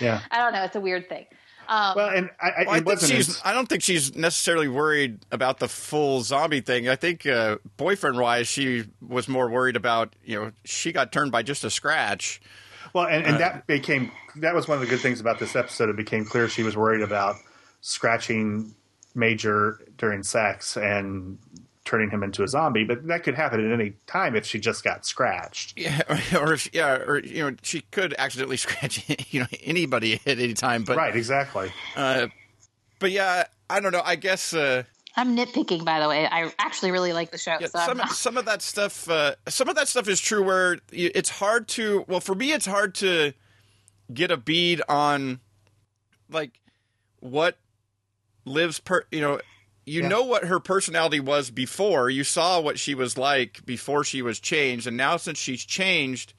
Yeah. I don't know. It's a weird thing. Um, Well, and I, I, Well, I think she's. as- I don't think she's necessarily worried about the full zombie thing. I think uh, boyfriend wise, she was more worried about. You know, she got turned by just a scratch. Well, and, and that became that was one of the good things about this episode. It became clear she was worried about scratching Major during sex and turning him into a zombie, but that could happen at any time if she just got scratched. Yeah, or if yeah, or you know, she could accidentally scratch you know anybody at any time. But Right, exactly. uh, but yeah, I don't know. I guess. Uh, I'm nitpicking, by the way. I actually really like the show. Yeah, so some not- some of that stuff uh, some of that stuff is true where it's hard to well for me it's hard to get a bead on like what lives per you know you Yeah. know what her personality was before you saw what she was like before she was changed and now since she's changed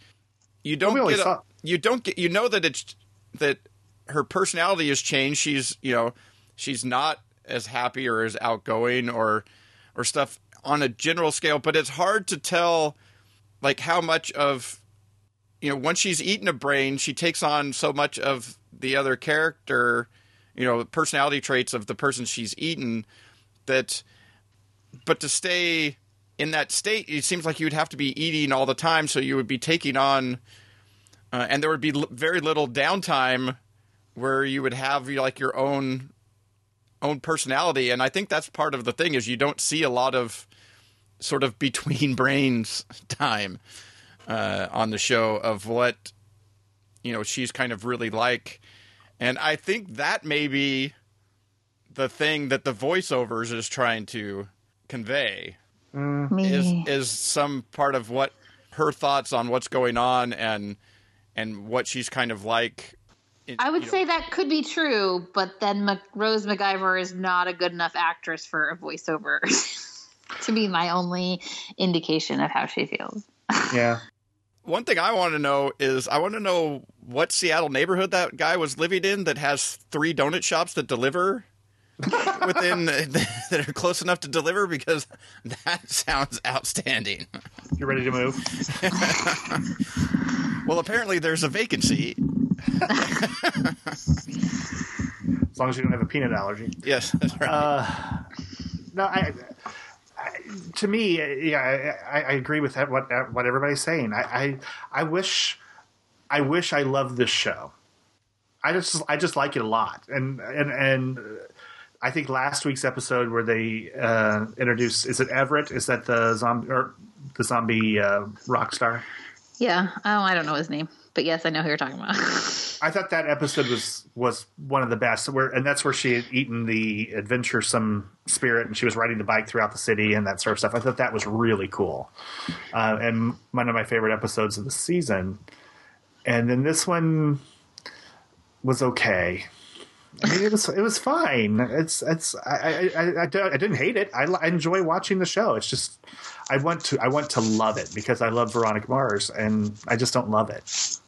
you don't we get a, you don't get you know that it's that her personality has changed she's you know she's not as happy or as outgoing or or stuff on a general scale but it's hard to tell like how much of you know once she's eaten a brain she takes on so much of the other character you know personality traits of the person she's eaten that but to stay in that state it seems like you'd have to be eating all the time so you would be taking on uh, and there would be l- very little downtime where you would have you know, like your own own personality and i think that's part of the thing is you don't see a lot of sort of between brains time uh, on the show of what you know she's kind of really like and i think that may be the thing that the voiceovers is trying to convey Me. is is some part of what her thoughts on what's going on and and what she's kind of like. in- I would you know, say that could be true, but then Mac- Rose McIver is not a good enough actress for a voiceover to be my only indication of how she feels. Yeah. One thing I want to know is I want to know what Seattle neighborhood that guy was living in that has three donut shops that deliver within uh, that are close enough to deliver because that sounds outstanding. You're ready to move? Well, apparently there's a vacancy. As long as you don't have a peanut allergy. Yes, that's right. Uh, no, I, I to me, uh, yeah, I, I agree with that, what what everybody's saying. I, I I wish I wish I loved this show. I just I just like it a lot, and and and I think last week's episode where they uh, introduced is it Everett? Is that the zombie or the zombie uh, rock star? Yeah. Oh, I don't know his name, but yes, I know who you're talking about. I thought that episode was was one of the best. Where and that's where she had eaten the adventuresome spirit, and she was riding the bike throughout the city and that sort of stuff. I thought that was really cool, uh, and one of my favorite episodes of the season. And then this one was okay. I mean, it was it was fine. It's it's I I, I, I, don't- I didn't hate it. I, I enjoy watching the show. It's just I want to I want to love it because I love Veronica Mars, and I just don't love it.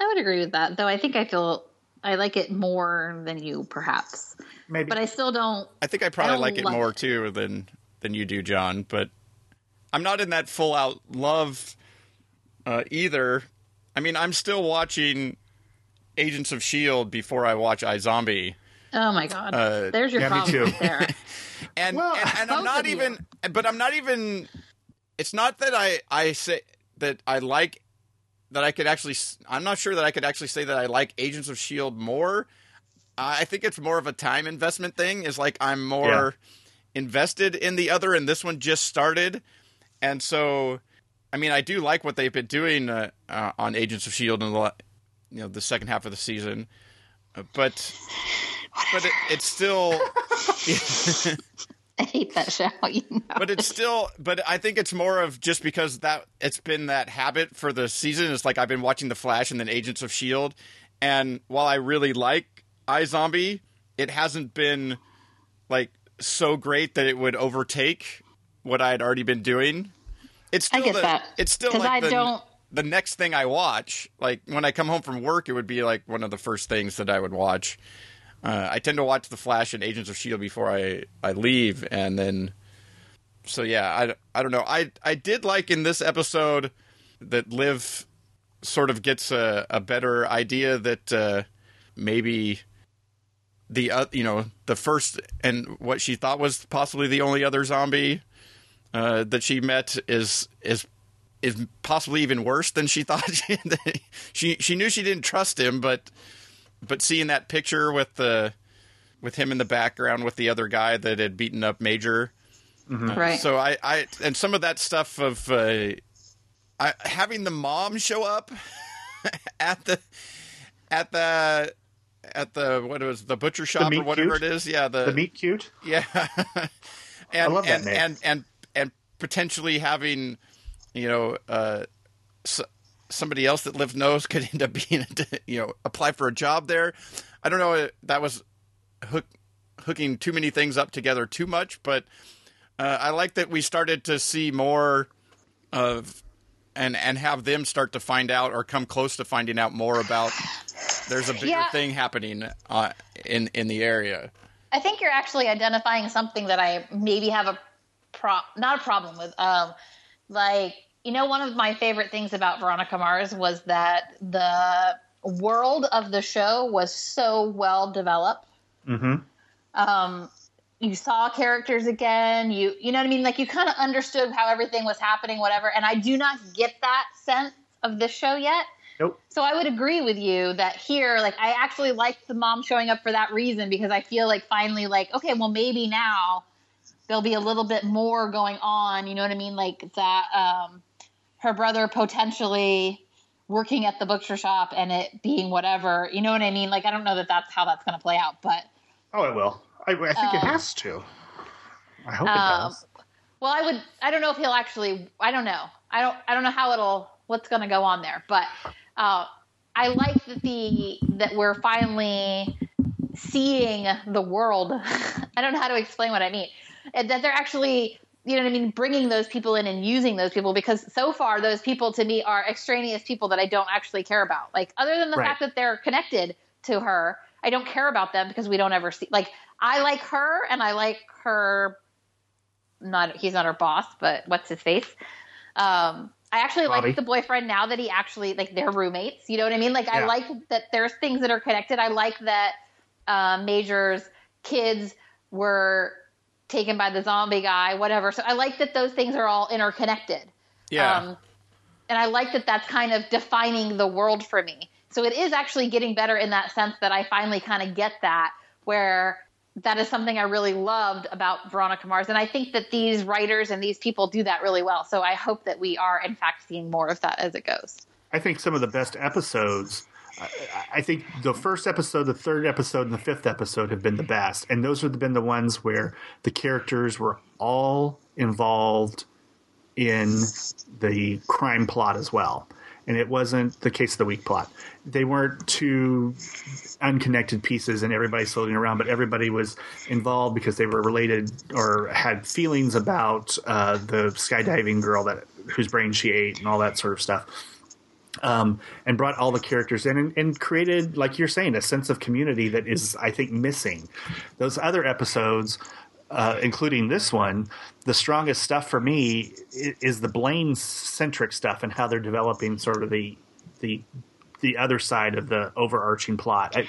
I would agree with that, though. I think I feel I like it more than you, perhaps, Maybe but I still don't. I think I probably don't like it more it. too than than you do, John. But I'm not in that full out love uh, either. I mean, I'm still watching Agents of Shield before I watch iZombie, Oh my god, Uh, there's your yeah, me problem too. right there. and Well, and, and I'm not of you. even. But I'm not even. It's not that I I say that I like that I could actually. I'm not sure that I could actually say that I like Agents of Shield more. I think it's more of a time investment thing. Is like I'm more invested in the other, and this one just started, and so I mean I do like what they've been doing uh, uh, on Agents of Shield in the la- you know the second half of the season, Uh, but but it, it's still. I hate that show. You know? but it's still but i think it's more of just because that it's been that habit for the season it's like i've been watching the flash and then agents of shield and while i really like iZombie, it hasn't been like so great that it would overtake what i had already been doing it's still I get the, that. it's still 'Cause like I the, don't- the next thing i watch like when i come home from work it would be like one of the first things that i would watch uh, I tend to watch The Flash and Agents of Shield before I, I leave, and then so yeah, I, I don't know. I I did like in this episode that Liv sort of gets a, a better idea that uh, maybe the uh, you know the first and what she thought was possibly the only other zombie uh, that she met is is is possibly even worse than she thought. she she knew she didn't trust him, but but seeing that picture with the with him in the background with the other guy that had beaten up Major. right. So I, I and some of that stuff of uh, I, having the mom show up at the at the at the what was the butcher shop meat or whatever cute? it is. Yeah, the, the meat cute. yeah, and love that and, name. and and and potentially having you know uh, s- somebody else that lived knows could end up being you know apply for a job there. I don't know. That was hook, hooking too many things up together too much, but uh, I like that we started to see more of and and have them start to find out or come close to finding out more about. There's a bigger Yeah. thing happening uh, in in the area. I think you're actually identifying something that I maybe have a pro not a problem with. Um, like you know, one of my favorite things about Veronica Mars was that the world of the show was so well developed. Mm-hmm. Um, you saw characters again. You you know what I mean? Like you kind of understood how everything was happening, whatever. And I do not get that sense of this show yet. Nope. So I would agree with you that here, like, I actually like the mom showing up for that reason because I feel like finally, like, okay, well, maybe now there'll be a little bit more going on. You know what I mean? Like that, um, her brother potentially working at the butcher shop and it being whatever. You know what I mean? Like, I don't know that that's how that's going to play out, but Oh, it will. I, I think it Um, has to. I hope it um, does. Well, I would. I don't know if he'll actually. I don't know. I don't. I don't know how it'll. What's going to go on there? But uh, I like that the that we're finally seeing the world. I don't know how to explain what I mean. That they're actually, you know what I mean, bringing those people in and using those people because so far those people to me are extraneous people that I don't actually care about. Like other than the Right. fact that they're connected to her, I don't care about them because we don't ever see. Like I like her and I like her. Not he's not her boss, but what's his face? Um, I actually Bobby. like the boyfriend now that he actually like they're roommates. You know what I mean? Like I like that there's things that are connected. I like that uh, Major's kids were taken by the zombie guy, whatever. So I like that those things are all interconnected. Yeah. Um, and I like that that's kind of defining the world for me. So it is actually getting better in that sense that I finally kind of get that, where that is something I really loved about Veronica Mars. And I think that these writers and these people do that really well. So I hope that we are, in fact, seeing more of that as it goes. I think some of the best episodes. I, I think the first episode, the third episode, and the fifth episode have been the best, and those have been the ones where the characters were all involved in the crime plot as well. And it wasn't the case of the week plot. They weren't two unconnected pieces and everybody floating around, but everybody was involved because they were related or had feelings about uh, the skydiving girl that whose brain she ate and all that sort of stuff um, and brought all the characters in and, and created, like you're saying, a sense of community that is, I think, missing. Those other episodes, uh, including this one, the strongest stuff for me is, the Blaine centric stuff and how they're developing sort of the the the other side of the overarching plot. I,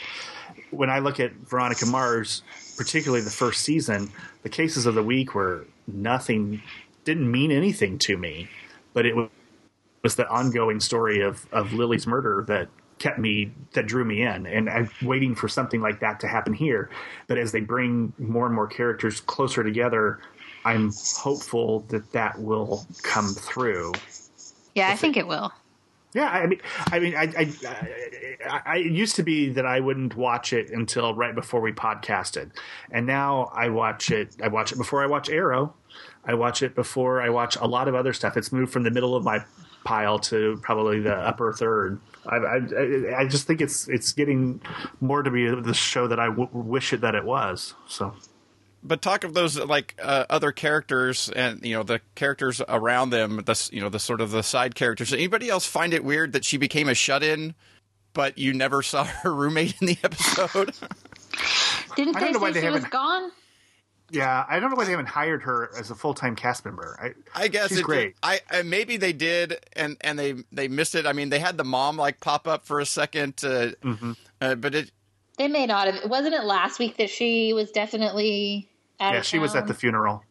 when I look at Veronica Mars, particularly the first season, the cases of the week were nothing, didn't mean anything to me, but it was was the ongoing story of of Lily's murder that kept me that drew me in and I'm waiting for something like that to happen here but as they bring more and more characters closer together I'm hopeful that that will come through Yeah, I think it will. yeah, I mean, I mean, I, I, I, I used to be that I wouldn't watch it until right before we podcasted, and now I watch it. I watch it before I watch Arrow. I watch it before I watch a lot of other stuff. It's moved from the middle of my pile to probably the upper third. I, I, I just think it's it's getting more to be the show that I w- wish it that it was. So but talk of those like uh, other characters and you know the characters around them the you know the sort of the side characters anybody else find it weird that she became a shut-in but you never saw her roommate in the episode Didn't they don't know why say they she was haven't- gone? Yeah, I don't know why they haven't hired her as a full time cast member. I, i guess she's it, great. i I- maybe they did and and they they missed it i mean they had the mom like pop up for a second uh, Mm-hmm. uh, but it They may not have. Wasn't it last week that she was definitely out Yeah, of she was at the funeral.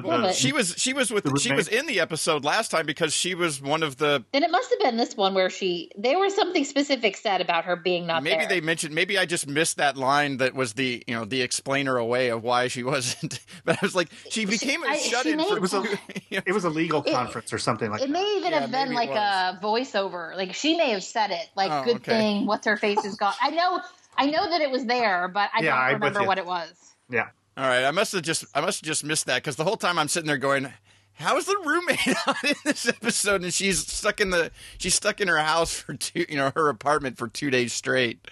The, the- she was she was with The she was in the episode last time because she was one of the Then it must have been this one where she. There was something specific said about her being not maybe there. they mentioned maybe i just missed that line that was the you know the explainer away of why she wasn't but i was like she became a I- she shut-in for It was a- you know, it was a legal It- conference or something like It that. may even Yeah, have been like it a voiceover. Like she may have said it. Like, Oh, good okay. thing. What's her face is gone. I know. I know that it was there, but I Yeah, don't remember you. what it was. yeah. All right, I must have just I must have just missed that because the whole time I'm sitting there going, "How is the roommate on in this episode?" And she's stuck in the she's stuck in her house for two, you know, her apartment for two days straight.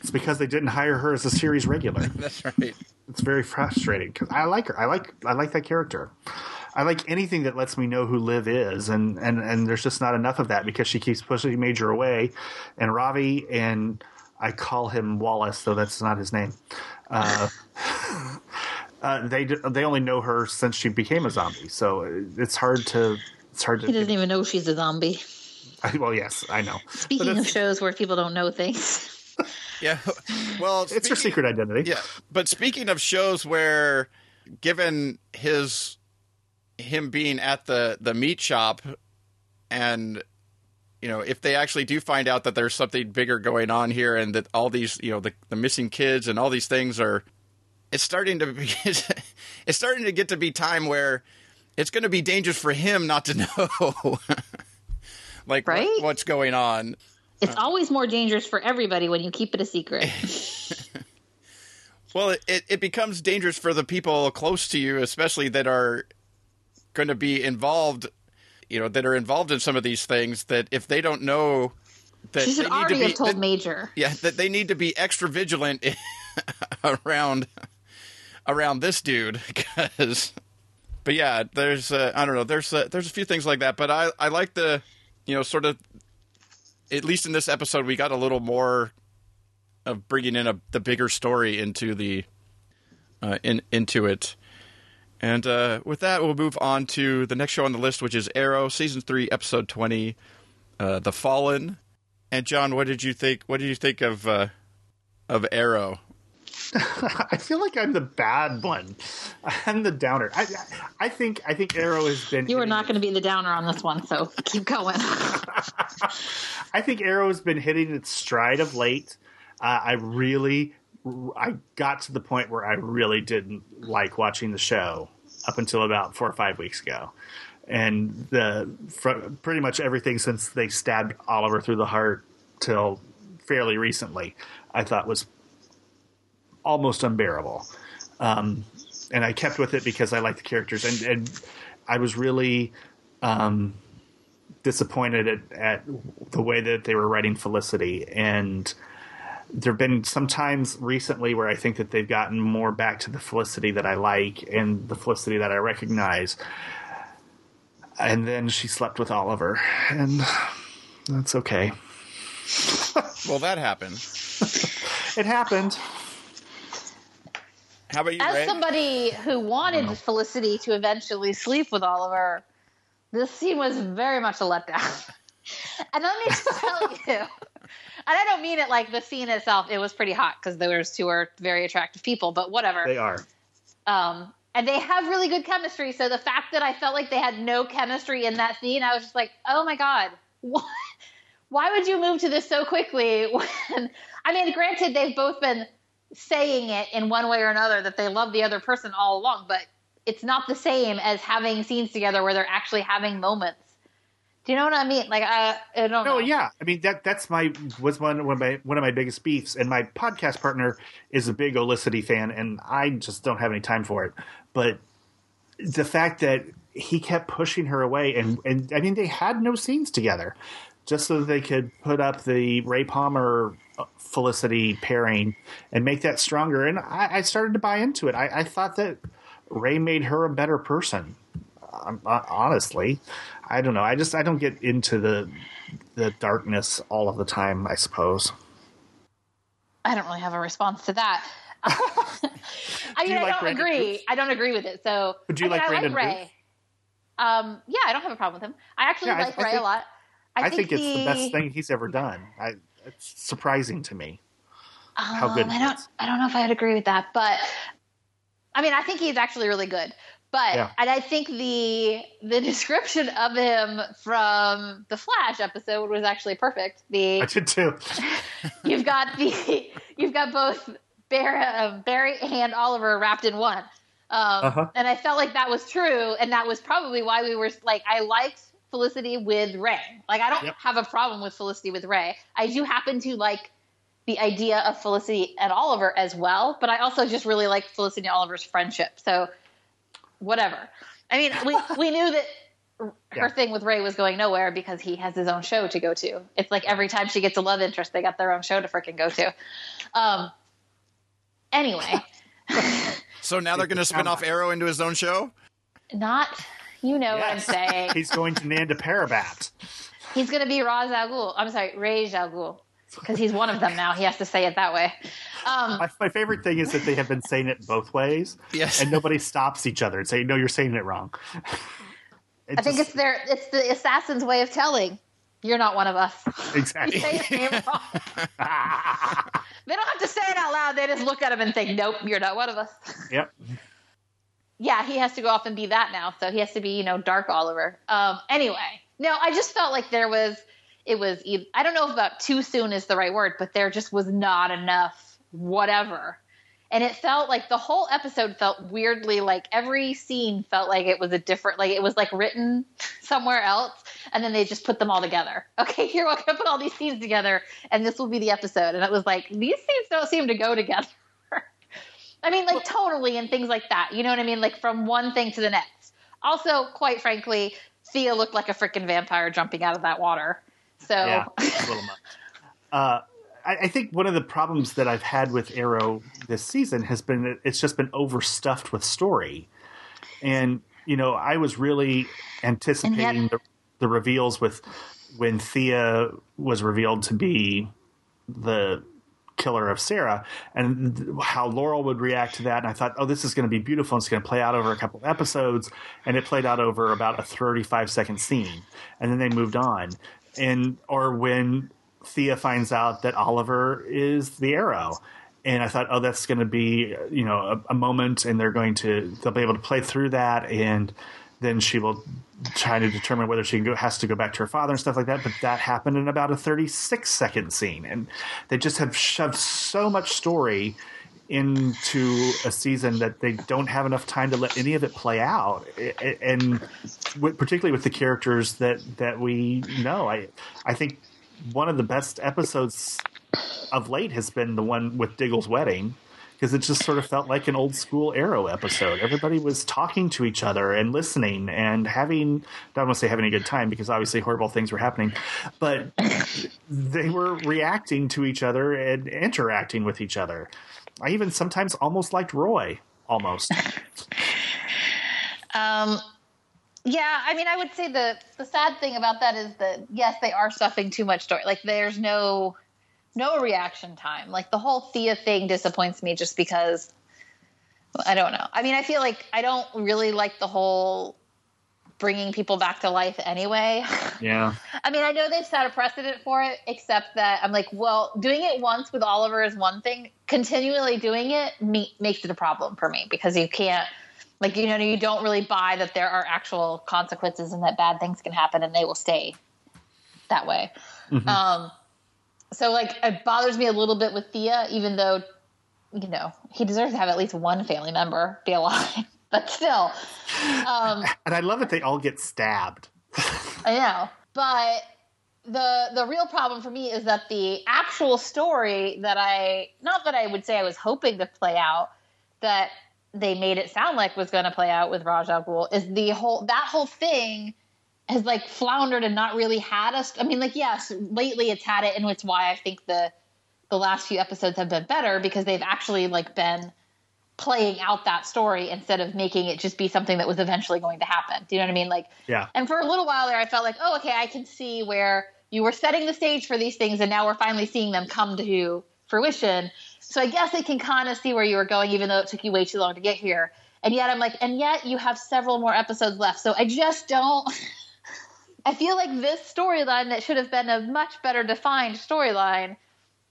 It's because they didn't hire her as a series regular. That's right. it's very frustrating because I like her. I like I like that character. I like anything that lets me know who Liv is, and and and there's just not enough of that because she keeps pushing Major away, and Ravi and I call him Wallace, though that's not his name. Uh, uh, they they only know her since she became a zombie, so it's hard to it's hard to. He doesn't even know she's a zombie. Well, yes, I know. Speaking of shows where people don't know things, Yeah. Well, It's her secret identity. Yeah, but speaking of shows where, given his him being at the the meat shop, and you know, if they actually do find out that there's something bigger going on here, and that all these you know the the missing kids and all these things are, it's starting to be, it's starting to get to be time where it's going to be dangerous for him not to know. like what- what's going on it's uh, always more dangerous for everybody when you keep it a secret. Well, it, it becomes dangerous for the people close to you, especially that are, going to be involved, you know, that are involved in some of these things, that if they don't know that She should they need to already be, have told that- Major. yeah, that they need to be extra vigilant around around this dude because. But yeah, there's uh, I don't know, there's uh, there's a few things like that, but I I like the you know sort of at least in this episode we got a little more of bringing in a the bigger story into the uh, in into it. And uh, with that, we'll move on to the next show on the list, which is Arrow, season three, episode twenty, uh, "The Fallen." And John, what did you think? What did you think of uh, of Arrow? I feel like I'm the bad one. I'm the downer. I, I think I think Arrow has been. You are not going to be the downer on this one, so keep going. I think Arrow has been hitting its stride of late. Uh, I really, I got to the point where I really didn't like watching the show up until about four or five weeks ago, and the fr- pretty much everything since they stabbed Oliver through the heart till fairly recently, I thought was almost unbearable. Um, and I kept with it because I liked the characters, and, and I was really um, disappointed at, at the way that they were writing Felicity. And there have been some times recently where I think that they've gotten more back to the Felicity that I like and the Felicity that I recognize. And then she slept with Oliver, and that's okay. Well, that happened. It happened. How about you, As Rae? somebody who wanted Felicity to eventually sleep with Oliver, this scene was very much a letdown. and let me just tell you, and I don't mean it like the scene itself. It was pretty hot because those two are very attractive people, but whatever. They are. Um, and they have really good chemistry. So the fact that I felt like they had no chemistry in that scene, I was just like, oh my god, what? Why would you move to this so quickly? When I mean, granted, they've both been saying it in one way or another that they love the other person all along, but it's not the same as having scenes together where they're actually having moments. Do you know what I mean? Like, I, I don't know. No, yeah. I mean that that's my was one one of my one of my biggest beefs. And my podcast partner is a big Olicity fan, and I just don't have any time for it. But the fact that he kept pushing her away, and and I mean they had no scenes together, just so that they could put up the Ray Palmer uh, Felicity pairing and make that stronger. And I, I started to buy into it. I, I thought that Ray made her a better person. Um, uh, honestly, I don't know. I just I don't get into the the darkness all of the time. I suppose. I don't really have a response to that. I mean, you I like don't Brandon agree. Routh? I don't agree with it. So, Would you I mean, like I Brandon like Ray. Um, yeah, I don't have a problem with him. I actually Yeah, I- like I Ray think- a lot. I, I, think, it's he, the best thing he's ever done. I, it's surprising to me. how good Um, he I don't. is. I don't know if I would agree with that, but I mean, I think he's actually really good. But Yeah. and I think the the description of him from the Flash episode was actually perfect. The I did too. you've got the you've got both Barry, um, Barry and Oliver wrapped in one. Um, Uh-huh. And I felt like that was true, and that was probably why we were like, I liked Felicity with Ray. Like, I don't Yep. have a problem with Felicity with Ray. I do happen to like the idea of Felicity and Oliver as well, but I also just really like Felicity and Oliver's friendship. So, whatever. I mean, we we knew that her Yeah. thing with Ray was going nowhere because he has his own show to go to. It's like every time she gets a love interest, they got their own show to freaking go to. Um. Anyway, So now they're going to spin off Arrow into his own show. not you know Yes. what I'm saying. He's going to Nanda Parbat. He's going to be Ra's al Ghul. I'm sorry, Ray al Ghul, because he's one of them now. He has to say it that way. Um, My, my favorite thing is that they have been saying it both ways, Yes. and nobody stops each other and say, "No, you're saying it wrong." It I think it's their it's the assassin's way of telling you're not one of us. You exactly. say wrong. they don't have to say it out loud. They just look at him and think, "Nope, you're not one of us." yep. yeah, he has to go off and be that now. So he has to be, you know, Dark Oliver. Um, anyway, no, I just felt like there was, it was, I don't know if about too soon is the right word, but there just was not enough whatever. And it felt like the whole episode felt weirdly like every scene felt like it was a different, like it was like written somewhere else. And then they just put them all together. Okay, here we're going to put all these scenes together and this will be the episode. And it was like, these scenes don't seem to go together. I mean, like totally and things like that. You know what I mean? Like from one thing to the next. Also, quite frankly, Thea looked like a freaking vampire jumping out of that water. So Yeah, a little much. Uh, I, I think one of the problems that I've had with Arrow this season has been that it's just been overstuffed with story, and you know I was really anticipating the, the reveals with when Thea was revealed to be the killer of Sara and how Laurel would react to that. And I thought, oh, this is going to be beautiful. It's going to play out over a couple of episodes. And it played out over about a 35 second scene. And then they moved on. And, or when Thea finds out that Oliver is the arrow. And I thought, oh, that's going to be, you know, a, a moment and they're going to, they'll be able to play through that. And then she will try to determine whether she go, has to go back to her father and stuff like that. But that happened in about a 36 second scene. And they just have shoved so much story into a season that they don't have enough time to let any of it play out. And particularly with the characters that, that we know, I, I think one of the best episodes of late has been the one with Diggle's wedding because it just sort of felt like an old school Arrow episode. Everybody was talking to each other and listening and having, I don't want to say having a good time because obviously horrible things were happening, but they were reacting to each other and interacting with each other. I even sometimes almost liked Roy, almost. Um, yeah, I mean, I would say the the sad thing about that is that yes, they are stuffing too much story. Like, there's no no reaction time. Like the whole Thea thing disappoints me just because I don't know. I mean, I feel like I don't really like the whole bringing people back to life anyway. yeah. I mean, I know they've set a precedent for it, except that I'm like, well, doing it once with Oliver is one thing. Continually doing it me- makes it a problem for me because you can't, like, you know, you don't really buy that there are actual consequences and that bad things can happen and they will stay that way. Um, so, like, it bothers me a little bit with Thea, even though, you know, he deserves to have at least one family member be alive. But still, um, And I love that they all get stabbed. I know, but the the real problem for me is that the actual story that I not that I would say I was hoping to play out that they made it sound like was going to play out with Ra's al Ghul is the whole that whole thing has like floundered and not really had us. I mean, like yes, lately it's had it, and it's why I think the the last few episodes have been better because they've actually like been playing out that story instead of making it just be something that was eventually going to happen. Do you know what I mean? Like Yeah. and for a little while there, I felt like, oh, okay, I can see where you were setting the stage for these things, and now we're finally seeing them come to fruition. So I guess I can kind of see where you were going, even though it took you way too long to get here. And yet I'm like, and yet you have several more episodes left. So I just don't. I feel like this storyline that should have been a much better defined storyline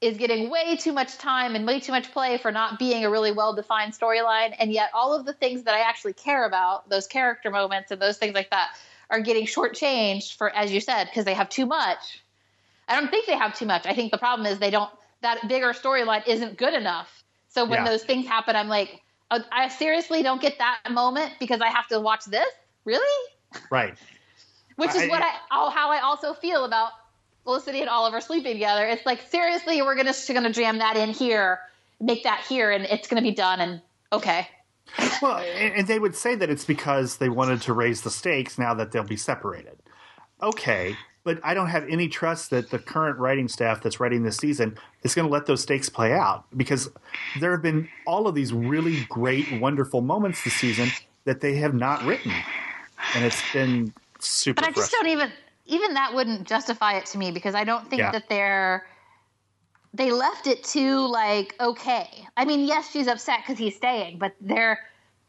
is getting way too much time and way too much play for not being a really well defined storyline. And yet, all of the things that I actually care about, those character moments and those things like that, are getting shortchanged for, as you said, because they have too much. I don't think they have too much. I think the problem is they don't, that bigger storyline isn't good enough. So when Yeah. those things happen, I'm like, oh, I seriously don't get that moment because I have to watch this? Really? Right. Which is I- what I, how I also feel about Felicity and Oliver sleeping together. It's like seriously, we're gonna gonna jam that in here, make that here, and it's gonna be done. And okay, Well, and and they would say that it's because they wanted to raise the stakes now that they'll be separated. Okay, but I don't have any trust that the current writing staff that's writing this season is going to let those stakes play out because there have been all of these really great, wonderful moments this season that they have not written, and it's been super. but I just don't even even that wouldn't justify it to me because I don't think Yeah. that they're they left it too like okay. I mean, yes, she's upset because he's staying, but they're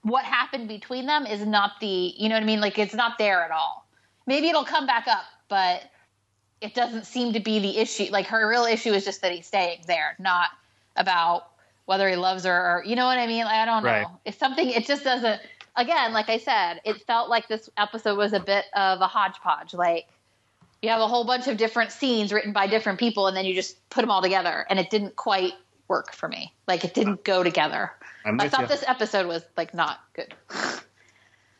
what happened between them is not the you know what I mean. Like it's not there at all. Maybe it'll come back up, but it doesn't seem to be the issue. Like her real issue is just that he's staying there, not about whether he loves her or you know what I mean. I don't know. Right. It's something. It just doesn't. Again, like I said, it felt like this episode was a bit of a hodgepodge. Like you have a whole bunch of different scenes written by different people, and then you just put them all together, and it didn't quite work for me. Like it didn't go together. I'm I thought you. this episode was like not good.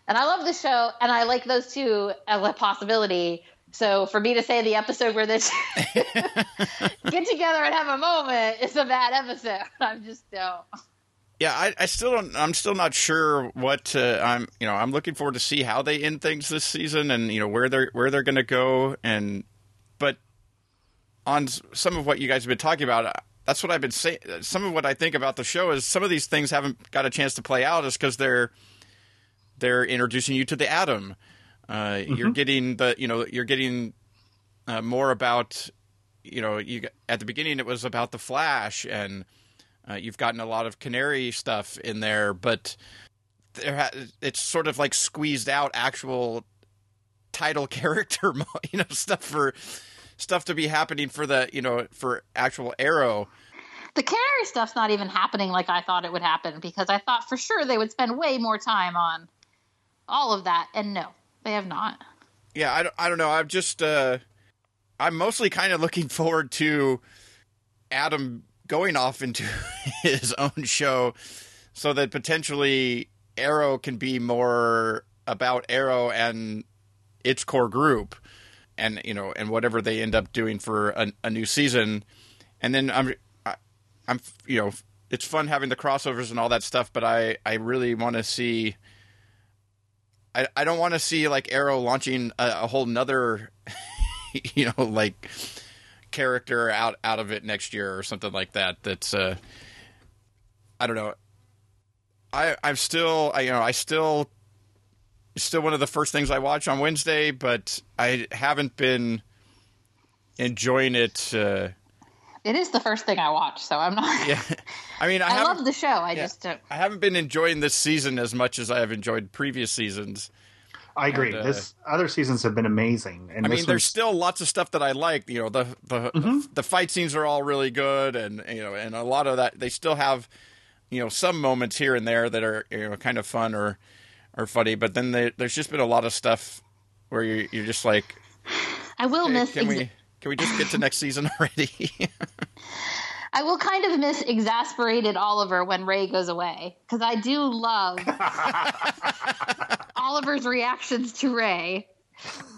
and I love the show, and I like those two as a possibility. So for me to say the episode where they get together and have a moment is a bad episode. i'm just don't. Yeah, I, I still don't. I'm still not sure what uh, I'm. You know, I'm looking forward to see how they end things this season, and you know where they're where they're going to go. And but on some of what you guys have been talking about, uh, that's what I've been saying. Some of what I think about the show is some of these things haven't got a chance to play out, is because they're they're introducing you to the atom. Uh, You're getting the you know you're getting uh, more about you know you at the beginning it was about the Flash and uh, you've gotten a lot of Canary stuff in there, but there ha- it's sort of like squeezed out actual title character, you know, stuff for stuff to be happening for the you know for actual Arrow. The Canary stuff's not even happening like I thought it would happen because I thought for sure they would spend way more time on all of that, and no, they have not. Yeah, I don't, I don't know. I'm just uh, I'm mostly kind of looking forward to Atom going off into his own show, so that potentially Arrow can be more about Arrow and its core group, and you know, and whatever they end up doing for a, a new season, and then I'm, I, I'm, you know, it's fun having the crossovers and all that stuff, but I, I really want to see. I, I don't want to see like Arrow launching a, a whole nother, you know, like character out out of it next year or something like that. That's uh, I don't know. I I'm still I you know I still still one of the first things I watch on Wednesday, but I haven't been enjoying it. Uh, It is the first thing I watch, so I'm not. yeah, I mean I, I love the show. I yeah. just don't. I haven't been enjoying this season as much as I have enjoyed previous seasons. I agree. And, uh, this other seasons have been amazing, and I mean, there's one's- still lots of stuff that I like. You know, the the the fight scenes are all really good, and you know, and a lot of that they still have, you know, some moments here and there that are you know kind of fun or or funny. But then they, there's just been a lot of stuff where you you're just like, I will hey, miss. can ex- we can we just get to next season already? I will kind of miss exasperated Oliver when Ray goes away because I do love Oliver's reactions to Ray.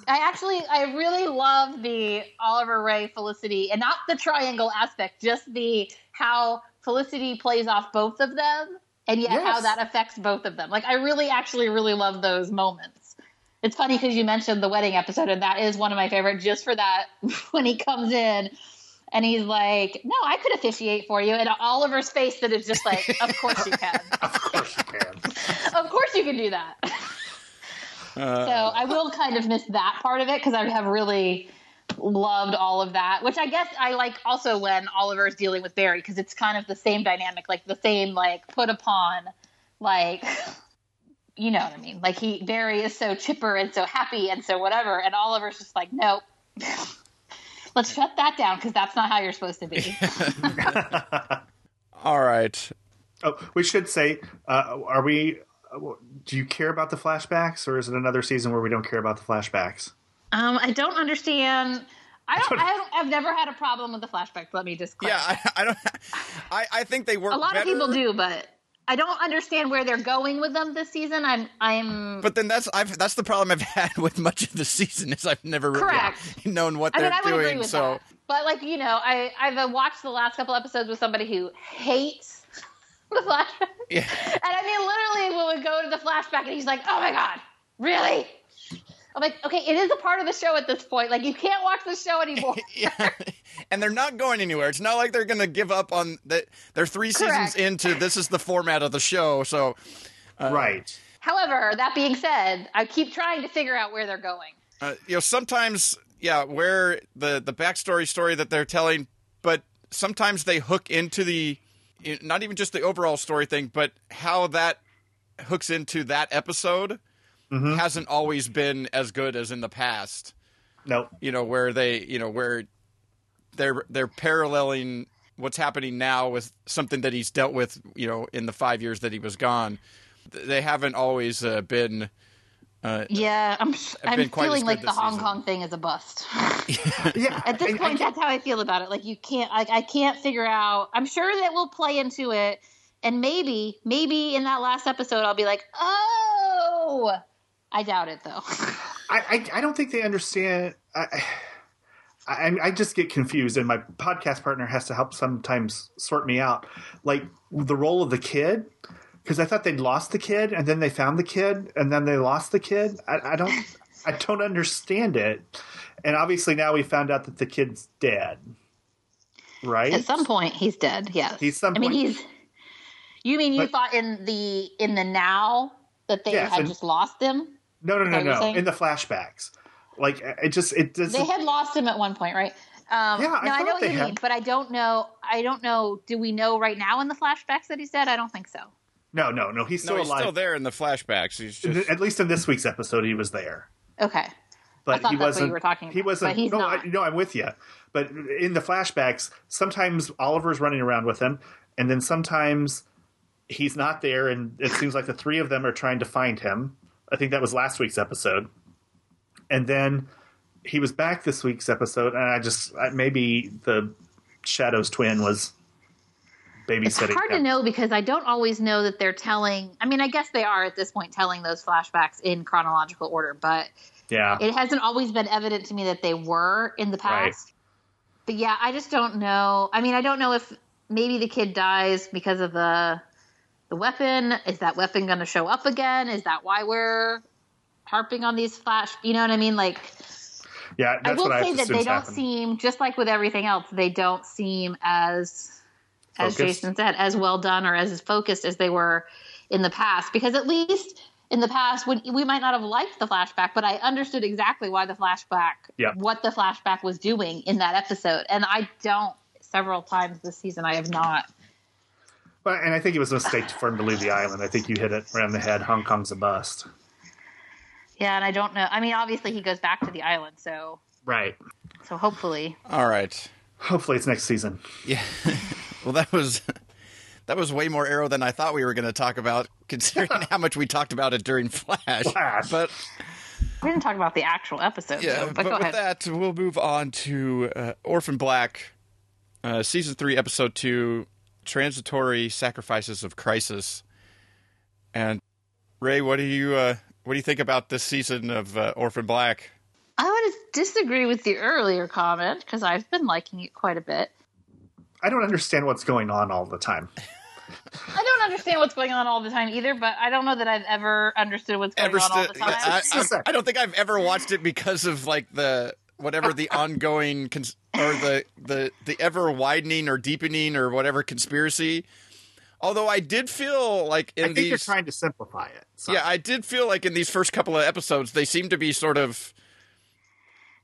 I actually, I really love the Oliver Ray Felicity, and not the triangle aspect, just the how Felicity plays off both of them, and yet how that affects both of them. Like, I really, actually, really love those moments. It's funny because you mentioned the wedding episode, and that is one of my favorite. Just for that, when he comes in and he's like, "No, I could officiate for you," and Oliver's face that is just like, "Of course you can. of course you can. of course you can do that." so uh, I will kind of miss that part of it because I have really loved all of that. Which I guess I like also when Oliver's dealing with Barry because it's kind of the same dynamic, like the same like put upon, like. You know what I mean? Like he, Barry is so chipper and so happy and so whatever, and Oliver's just like, nope, let's shut that down because that's not how you're supposed to be. all right, Oh, we should say, uh, are we? Do you care about the flashbacks, or is it another season where we don't care about the flashbacks? Um, I don't understand. I don't. I don't I've never had a problem with the flashbacks. Let me just. yeah. I, I don't, I I think they work. a lot better, of people do, but I don't understand where they're going with them this season. I'm. I'm. But then that's I've that's the problem I've had with much of the season is I've never really Correct. known what I they're mean, I would doing. agree with so that. But like you know, I I've uh, watched the last couple episodes with somebody who hates the flashback. yeah. And I mean, literally, we would go to the flashback, and he's like, "Oh my god, really?" I'm like, "Okay, it is a part of the show at this point. Like, you can't watch the show anymore." yeah, and they're not going anywhere. It's not like they're going to give up on that. They're three seasons into this is the format of the show. So right. However, that being said, I keep trying to figure out where they're going. uh, you know, sometimes yeah, where the the backstory story that they're telling, but sometimes they hook into the not even just the overall story thing, but how that hooks into that episode hasn't always been as good as in the past. Nope. you know where they you know where they're they're paralleling what's happening now with something that he's dealt with you know in the five years that he was gone they haven't always uh, been uh, Yeah, I'm. I'm been quite as feeling like the Hong season. Kong thing is a bust. Yeah. At this I- I point, that's how I feel about it. Like you can't. Like I can't figure out. I'm sure that we'll play into it, and maybe, maybe in that last episode, I'll be like, oh. I doubt it though. I, I, I don't think they understand. I, I, I just get confused, and my podcast partner has to help sometimes sort me out. Like the role of the kid, because I thought they'd lost the kid, and then they found the kid, and then they lost the kid. I, I don't, I don't understand it. And obviously now we found out that the kid's dead. Right? At some point, he's dead. Yes. He's some I mean, point- he's. You mean you But- thought in the in the now that they Yes, had and- just lost him? No, no, no, no. saying? In the flashbacks, like it just it doesn't. They had lost him at one point, right? Um, Yeah, I no, I, thought know what you had. mean, but I don't know. I don't know. Do we know right now in the flashbacks that he's dead? I don't think so. no, no, no. He's still no, he's alive. still there in the flashbacks. He's just At least in this week's episode, he was there. Okay. but thought he that's what wasn't. you were talking about. He wasn't. but he's no, not. I, no, I'm with you. But in the flashbacks, sometimes Oliver's running around with him, and then sometimes he's not there, and it seems like the three of them are trying to find him. I think that was last week's episode, and then he was back this week's episode, and I just I- maybe the Shadow's twin was babysitting. It's hard to know because I don't always know that they're telling. I mean, I guess they are at this point telling those flashbacks in chronological order, but Yeah, it hasn't always been evident to me that they were in the Right. past. But yeah, I just don't know. I mean, I don't know if maybe the kid dies because of the the weapon. Is that weapon going to show up again? Is that why we're harping on these flash? You know what I mean? Like, yeah. I will what I say that they don't happened. seem just like with everything else. They don't seem as as Focused. Jason said, as well done or as focused as they were in the past. Because at least in the past, when we might not have liked the flashback, but I understood exactly why the flashback, Yeah. what the flashback was doing in that episode. And I don't. Several times this season, I have not. But, and I think it was a mistake for him to leave the island. I think you hit it right on the head. Hong Kong's a bust. Yeah, and I don't know. I mean, obviously he goes back to the island, so Right. so hopefully. all right. Hopefully it's next season. Yeah. well, that was that was way more arrow than I thought we were going to talk about, considering how much we talked about it during Flash. Flash. But We didn't talk about the actual episode, yeah, so, but, but, go with ahead. that, we'll move on to uh, Orphan Black, uh, season three, episode two, transitory sacrifices of crisis. And Rae, what do you uh, what do you think about this season of uh, Orphan Black? I would disagree with the earlier comment because I've been liking it quite a bit. I don't understand what's going on all the time. I don't understand what's going on all the time either, but I don't know that I've ever understood what's going ever on all the time. I, Just a I- sec. I don't think I've ever watched it because of like the whatever the ongoing cons- or the the the ever widening or deepening or whatever conspiracy. Although I did feel like in I think these you're trying to simplify it. So. yeah, I did feel like in these first couple of episodes they seem to be sort of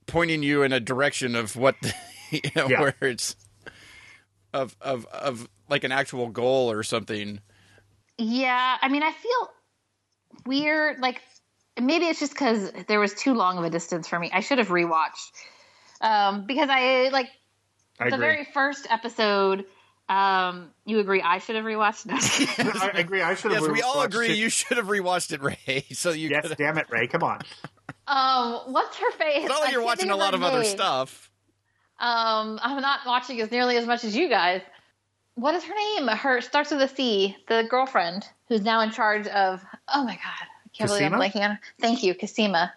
pointing you in a direction of what you know, Yeah. where it's of of of like an actual goal or something. yeah, I mean, I feel weird. Like maybe it's just because there was too long of a distance for me. I should have rewatched um, because I like I the agree. very first episode. Um, you agree? I should have rewatched. No. I agree. I should have. Yes, we all agree it. you should have rewatched it, Rae. So you Yes, could damn it, Rae. Come on. um, what's her face? It's not like you're watching a lot her of other stuff. Um, I'm not watching as nearly as much as you guys. What is her name? Her starts with a C. The girlfriend who's now in charge of. Oh my god, Can't believe I'm blanking on. Thank you, Cosima.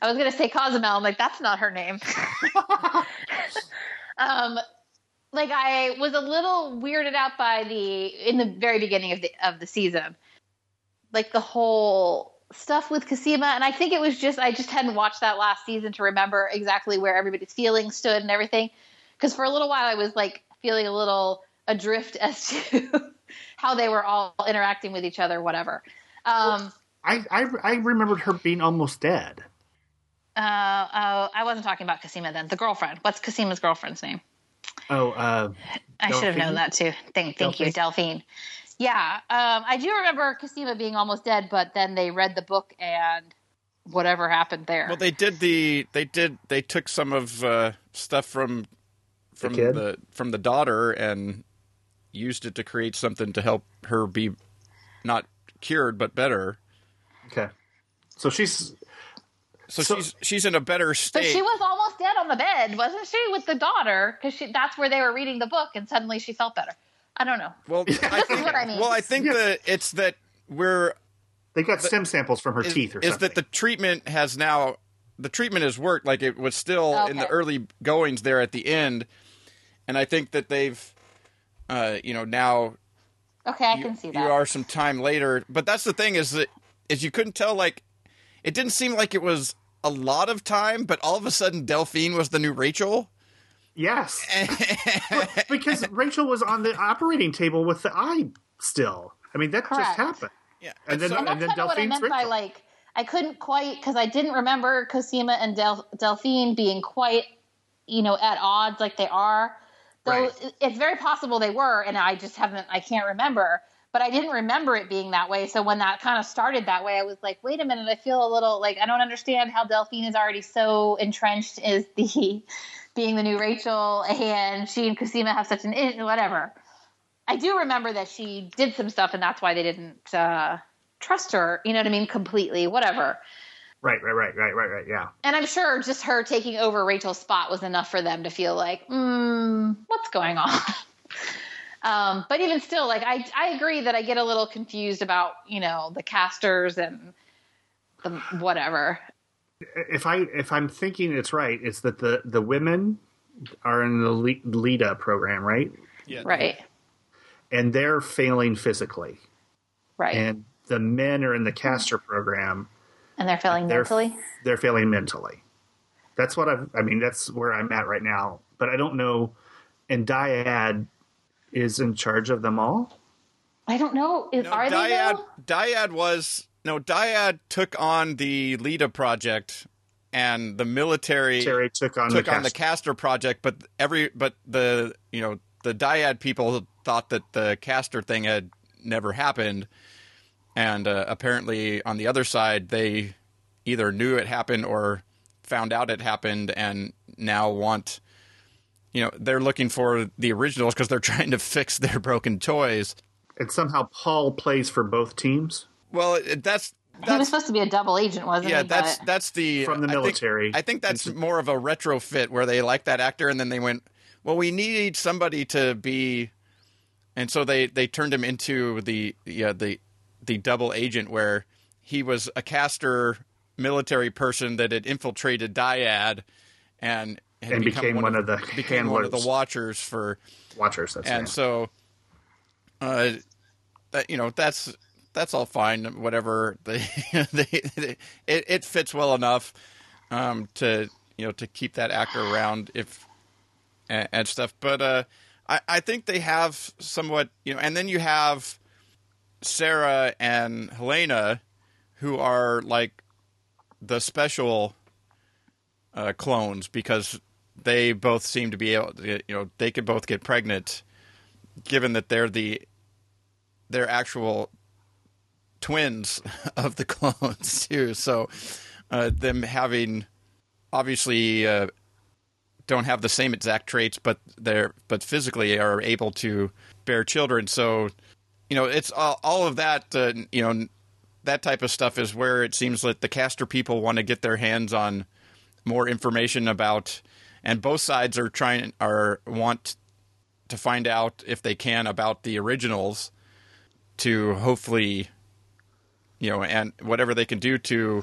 I was gonna say Cozumel. I'm like, that's not her name. um, like I was a little weirded out by the in the very beginning of the of the season, like the whole stuff with Cosima, and I think it was just I just hadn't watched that last season to remember exactly where everybody's feelings stood and everything. Because for a little while I was like feeling a little adrift as to how they were all interacting with each other, whatever. Um, I, I I remembered her being almost dead. uh, uh, I wasn't talking about Cosima then. The girlfriend. What's Cosima's girlfriend's name? Oh, uh, I should have known that too. Thank, thank you, Delphine? Delphine. Yeah, um, I do remember Cosima being almost dead, but then they read the book and whatever happened there. Well, they did the they did they took some of uh, stuff from from kid? the from the daughter and used it to create something to help her be not cured but better. Okay. So she's So, So- she's she's in a better state. but she was almost dead on the bed, wasn't she, with the daughter? Because she that's where they were reading the book, and suddenly she felt better. I don't know. well, I This is think, what I mean. well, I think that it's that we're they got stem samples from her is, teeth or something. is something. that the treatment has now the treatment has worked. Like it was still in the early goings there at the end, and I think that they've, uh, you know, now Okay, I you, can see that. you are some time later. But that's the thing is that is you couldn't tell. Like it didn't seem like it was a lot of time, but all of a sudden Delphine was the new Rachel. Yes, because Rachel was on the operating table with the eye still. I mean, that Correct. just happened. Yeah, And then, so- and that's and then kind of what I Delphine's meant by like I couldn't quite because I didn't remember Cosima and Del- Delphine being quite, you know, at odds like they are. Though Right. it's very possible they were, and I just haven't, I can't remember. But I didn't remember it being that way. So when that kind of started that way, I was like, wait a minute, I feel a little like I don't understand how Delphine is already so entrenched as the being the new Rachel, and she and Cosima have such an whatever. I do remember that she did some stuff, and that's why they didn't uh, trust her. You know what I mean? Completely, whatever. Right, right, right, right, right, right. Yeah. And I'm sure just her taking over Rachel's spot was enough for them to feel like, hmm, what's going on? um, but even still, like I, I agree that I get a little confused about you know the Castors and the whatever. If I if I'm thinking it's right, it's that the the women are in the Le- Leda program, right? yeah, Right, And they're failing physically, right, and, and the men are in the Castor program. And they're failing They're mentally. they're failing mentally. That's what I've. I mean, that's where I'm at right now. But I don't know. And Dyad is in charge of them all. I don't know. Is, No, are they Dyad, though? Dyad was no Dyad took on the Leda project, and the military Terry took on took the on the Castor. Castor project. But every but the you know the Dyad people thought that the Castor thing had never happened, and uh, apparently on the other side they either knew it happened or found out it happened, and now want. You know they're looking for the originals because they're trying to fix their broken toys. and somehow Paul plays for both teams. Well, it, that's He was that's supposed to be a double agent, wasn't he? yeah, he? that's But- that's the From the I think- military. I think that's more of a retrofit where they like that actor, and then they went, well, we need somebody to be, and so they they turned him into the yeah the the double agent where he was a Castor military person that had infiltrated Dyad and And become became one of the became one of the watchers for Watchers. That's and right. so uh that you know that's that's all fine whatever they, they, they it, it fits well enough um to you know to keep that actor around if and, and stuff but uh i i think they have somewhat you know and then you have sarah and helena who are like the special uh, clones because they both seem to be able to, you know they could both get pregnant given that they're the they're actual twins of the clones too. So uh, them having obviously uh, don't have the same exact traits but they're but physically are able to bear children. So you know it's all, all of that uh, you know that type of stuff is where it seems that the Castor people want to get their hands on more information about and both sides are trying are want to find out if they can about the originals to hopefully you know and whatever they can do to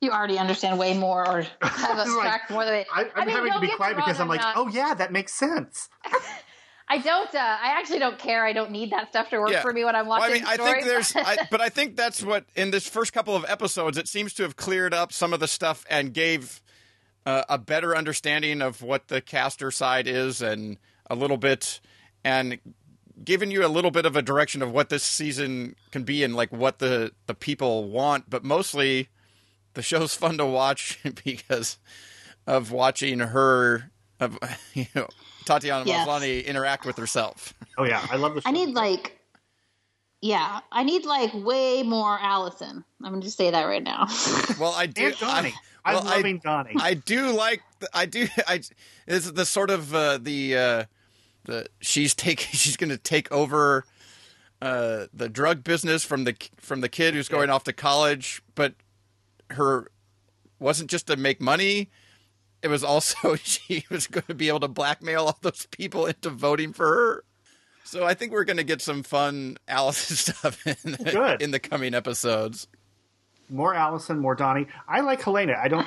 you already understand way more or have This is like- abstract more than they. I, I'm mean, having to be quiet because I'm like, not- oh yeah, that makes sense. I don't. Uh, I actually don't care. I don't need that stuff to work Yeah. for me when I'm Well, watching. I mean, I stories. think there's, I, but I think that's what in this first couple of episodes, it seems to have cleared up some of the stuff and gave uh, a better understanding of what the Castor side is, and a little bit, and given you a little bit of a direction of what this season can be and like what the the people want. But mostly, the show's fun to watch because of watching her, of you know, Tatiana Yes. Maslany interact with herself. Oh yeah, I love the. Show. I need like, yeah, I need like way more Allison. I'm gonna just say that right now. Well, I do. and Donnie. I, I'm well, I- loving Donnie. I do like. I do. I is the sort of uh, the uh, the she's taking. She's going to take over uh, the drug business from the from the kid who's going off to college, but her wasn't just to make money. It was also she was going to be able to blackmail all those people into voting for her. So I think we're going to get some fun Allison stuff in the, Good. in the coming episodes. more Allison, more Donnie. I like Helena. I don't.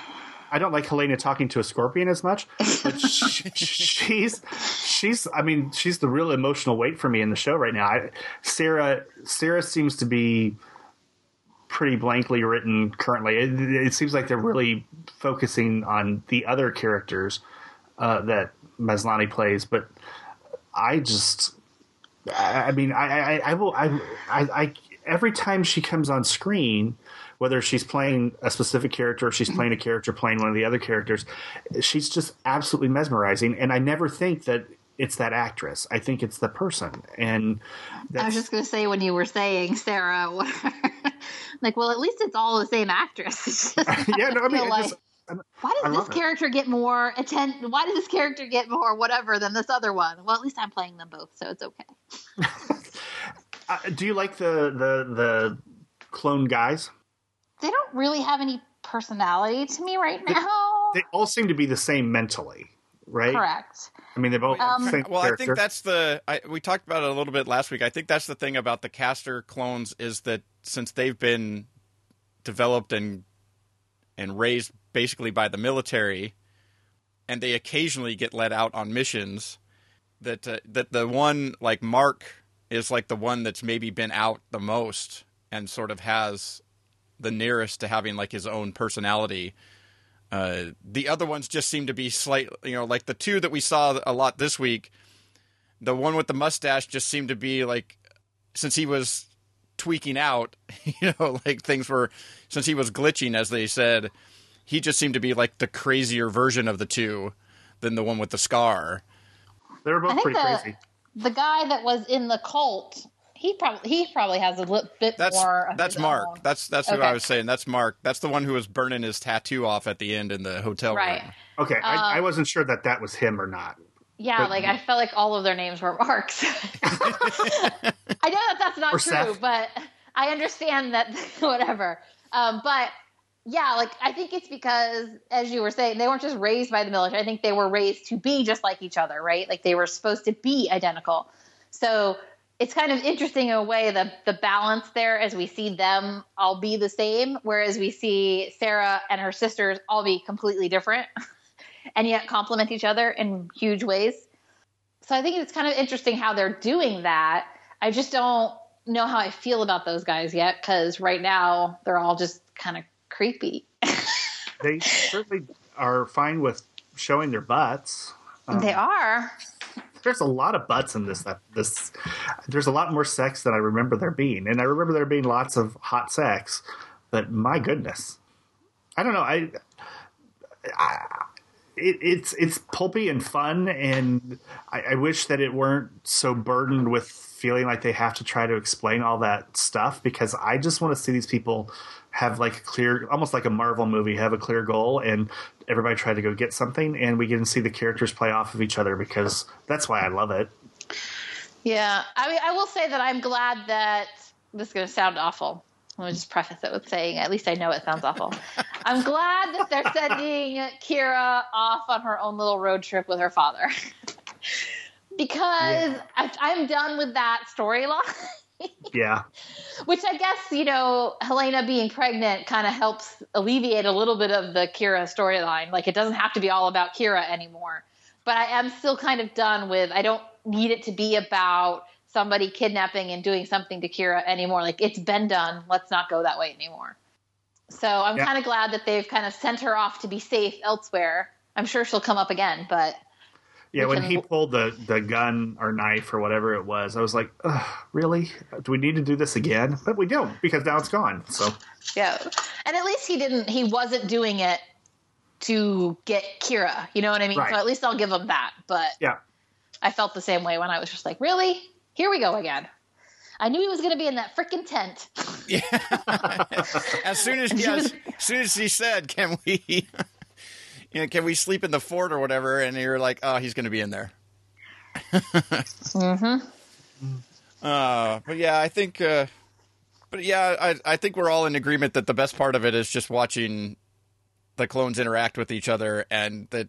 I don't like Helena talking to a scorpion as much, but she, she's she's I mean she's the real emotional weight for me in the show right now. I, Sarah Sarah seems to be pretty blankly written currently. It, it seems like they're really focusing on the other characters uh, that Maslany plays, but I just I, I mean I, I I will I, I I every time she comes on screen whether she's playing a specific character or she's playing a character playing one of the other characters, she's just absolutely mesmerizing. And I never think that it's that actress. I think it's the person. And I was just going to say when you were saying Sarah, like, well, at least it's all the same actress. yeah, no, I mean, like, just, why does this character it. get more attention? Why does this character get more whatever than this other one? Well, at least I'm playing them both, so it's okay. uh, do you like the the the clone guys? they don't really have any personality to me right now. They, they all seem to be the same mentally, right? Correct. I mean, they both. Um, same well, character. I think that's the. I, we talked about it a little bit last week. I think that's the thing about the Castor clones is that since they've been developed and and raised basically by the military, and they occasionally get let out on missions. That uh, that the one like Mark is like the one that's maybe been out the most and sort of has the nearest to having like his own personality. Uh, the other ones just seem to be slightly, you know, like the two that we saw a lot this week. The one with the mustache just seemed to be like, since he was tweaking out, you know, like things were, since he was glitching, as they said, he just seemed to be like the crazier version of the two than the one with the scar. They were both pretty the, crazy. The guy that was in the cult he probably he probably has a little bit that's, more. that's Mark. Own. That's that's okay. who I was saying. That's Mark. That's the one who was burning his tattoo off at the end in the hotel right. room. Okay, um, I, I, wasn't sure that that was him or not. Yeah, but, like I felt like all of their names were Marks. I know that that's not true, Seth. but I understand that whatever. Um, but yeah, like I think it's because, as you were saying, they weren't just raised by the military. I think they were raised to be just like each other, right? Like they were supposed to be identical. So it's kind of interesting in a way the the balance there as we see them all be the same, whereas we see Sarah and her sisters all be completely different, and yet complement each other in huge ways. So I think it's kind of interesting how they're doing that. I just don't know how I feel about those guys yet because right now they're all just kind of creepy. they certainly are fine with showing their butts. Um, they are there's a lot of butts in this. This there's a lot more sex than I remember there being, and I remember there being lots of hot sex. But my goodness, I don't know. I, I it, it's it's pulpy and fun, and I, I wish that it weren't so burdened with feeling like they have to try to explain all that stuff because I just want to see these people have like a clear, almost like a Marvel movie, have a clear goal, and everybody try to go get something, and we get to see the characters play off of each other because that's why I love it. Yeah, I mean, I will say that I'm glad that this is going to sound awful. Let me just preface it with saying, at least I know it sounds awful. I'm glad that they're sending Kira off on her own little road trip with her father. because yeah. I, am done with that storyline. Yeah. Which I guess, you know, Helena being pregnant kind of helps alleviate a little bit of the Kira storyline. Like, it doesn't have to be all about Kira anymore. But I am still kind of done with, I don't need it to be about somebody kidnapping and doing something to Kira anymore. Like, it's been done. Let's not go that way anymore. So I'm yeah. kind of glad that they've kind of sent her off to be safe elsewhere. I'm sure she'll come up again, but yeah, when he pulled the, the gun or knife or whatever it was, I was like, really? Do we need to do this again? But we don't because now it's gone. So yeah, and at least he didn't. He wasn't doing it to get Kira. You know what I mean? Right. So at least I'll give him that. But yeah, I felt the same way when I was just like, really? Here we go again. I knew he was going to be in that freaking tent. Yeah. as soon as, yeah, as soon as he said, "Can we?" You know, can we sleep in the fort or whatever? And you're like, oh, he's going to be in there. mm-hmm. Uh, but yeah, I think, uh, but yeah, I, I think we're all in agreement that the best part of it is just watching the clones interact with each other and that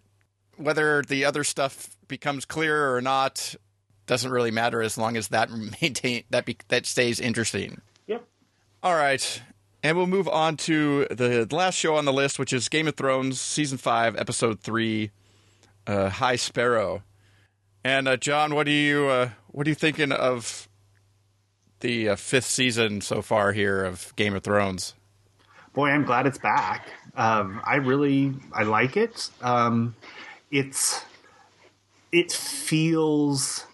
whether the other stuff becomes clearer or not doesn't really matter as long as that maintain that be, that stays interesting. Yep. All right. And we'll move on to the last show on the list, which is Game of Thrones season five, episode three, uh, High Sparrow. And uh, John, what are you uh, what are you thinking of the uh, fifth season so far here of Game of Thrones? Boy, I'm glad it's back. Um, I really I like it. Um, it's it feels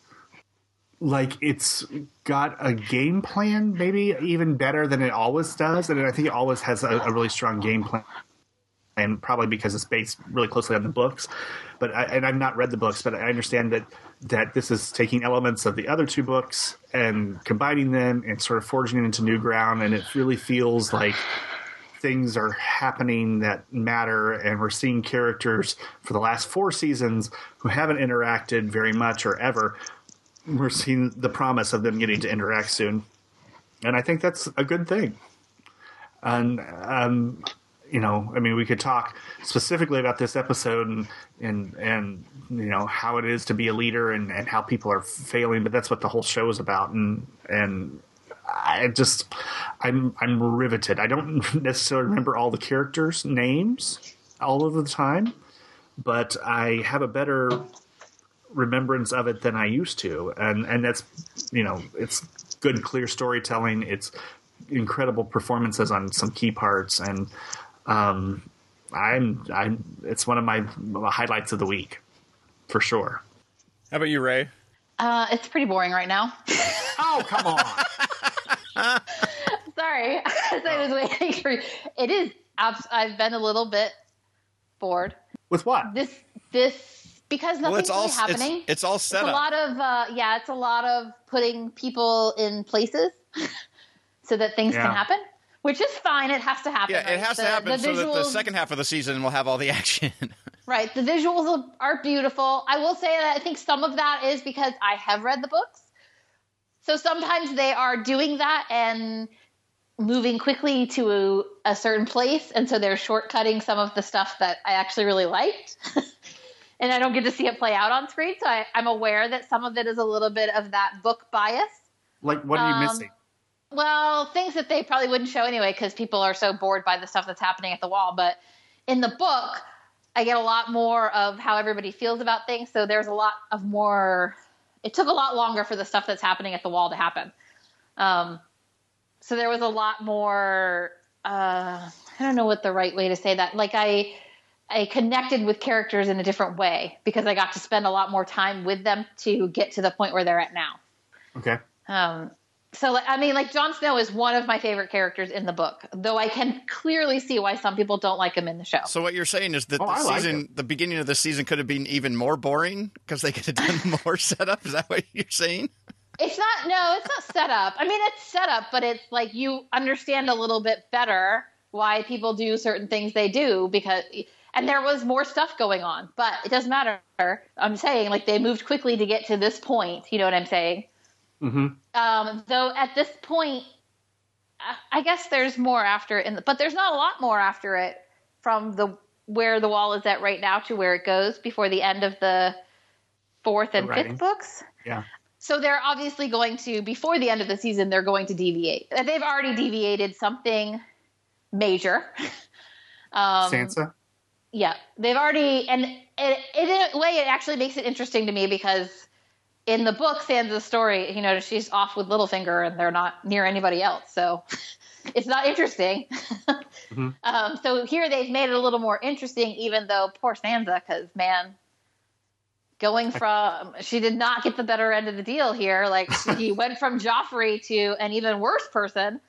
like it's got a game plan, maybe even better than it always does, and I think it always has a, a really strong game plan. And probably because it's based really closely on the books, but I, and I've not read the books, but I understand that that this is taking elements of the other two books and combining them and sort of forging it into new ground, and it really feels like things are happening that matter, and we're seeing characters for the last four seasons who haven't interacted very much or ever. We're seeing the promise of them getting to interact soon, and I think that's a good thing. And um, you know, I mean, we could talk specifically about this episode and and and you know how it is to be a leader and, and how people are failing, but that's what the whole show is about. And and I just I'm I'm riveted. I don't necessarily remember all the characters' names all of the time, but I have a better remembrance of it than I used to, and and that's you know it's good, clear storytelling. It's incredible performances on some key parts, and um, I'm I'm it's one of my highlights of the week for sure. How about you, Rae? Uh, it's pretty boring right now. Oh come on! Sorry, as I was waiting for. It is. I've been a little bit bored. With what? This this because Well, nothing's it's all really happening. It's, it's all It's set a up. lot of uh, yeah, it's a lot of putting people in places so that things Yeah. can happen, which is fine. It has to happen. yeah, it has The- to happen the so that the second half of the season will have all the action. Right. The visuals are beautiful. I will say that I think some of that is because I have read the books. So sometimes they are doing that and moving quickly to a, a certain place. And so they're shortcutting some of the stuff that I actually really liked. and I don't get to see it play out on screen. So I, I'm aware that some of it is a little bit of that book bias. Like what are you Um, missing? Well, things that they probably wouldn't show anyway because people are so bored by the stuff that's happening at the wall. But in the book, I get a lot more of how everybody feels about things. So there's a lot of more. It took a lot longer for the stuff that's happening at the wall to happen. Um, so there was a lot more. Uh, I don't know what the right way to say that. Like I, I connected with characters in a different way because I got to spend a lot more time with them to get to the point where they're at now. Okay. Um, so I mean, like Jon Snow is one of my favorite characters in the book, though I can clearly see why some people don't like him in the show. so what you're saying is that Oh, the I like season, the beginning of the season, could have been even more boring because they could have done more setup. Is that what you're saying? It's not no, it's not set up. I mean, it's set up, but it's like you understand a little bit better why people do certain things they do because and there was more stuff going on, but it doesn't matter. I'm saying like they moved quickly to get to this point. You know what I'm saying? hmm Um, though at this point, I- guess there's more after it, in the, but there's not a lot more after it from the where the wall is at right now to where it goes before the end of the fourth and The fifth books. Yeah. So they're obviously going to before the end of the season they're going to deviate. They've already deviated something major. um, Sansa. Yeah, they've already, and it, in a way, it actually makes it interesting to me because in the book, Sansa's story, you know, she's off with Littlefinger and they're not near anybody else, so it's not interesting. um, so here they've made it a little more interesting, even though poor Sansa, because man, going from she did not get the better end of the deal here. Like she went from Joffrey to an even worse person.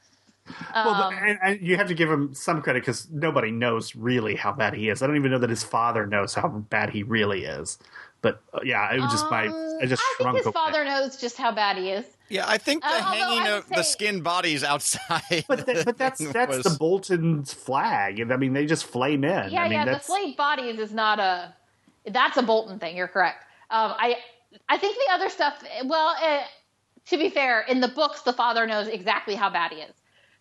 Well, Um, and, and you have to give him some credit because nobody knows really how bad he is. I don't even know that his father knows how bad he really is. But uh, yeah, it was just my. um, I just I shrunk think his away. father knows just how bad he is. Yeah, I think the Uh, hanging of would the say- skinned bodies outside. But, that, but that's that's was- the Bolton's flag, I mean they just flame in. Yeah, I mean, yeah. The that's, flayed bodies is not a. That's a Bolton thing. You're correct. Um, I, I think the other stuff. Well, uh, to be fair, in the books, the father knows exactly how bad he is.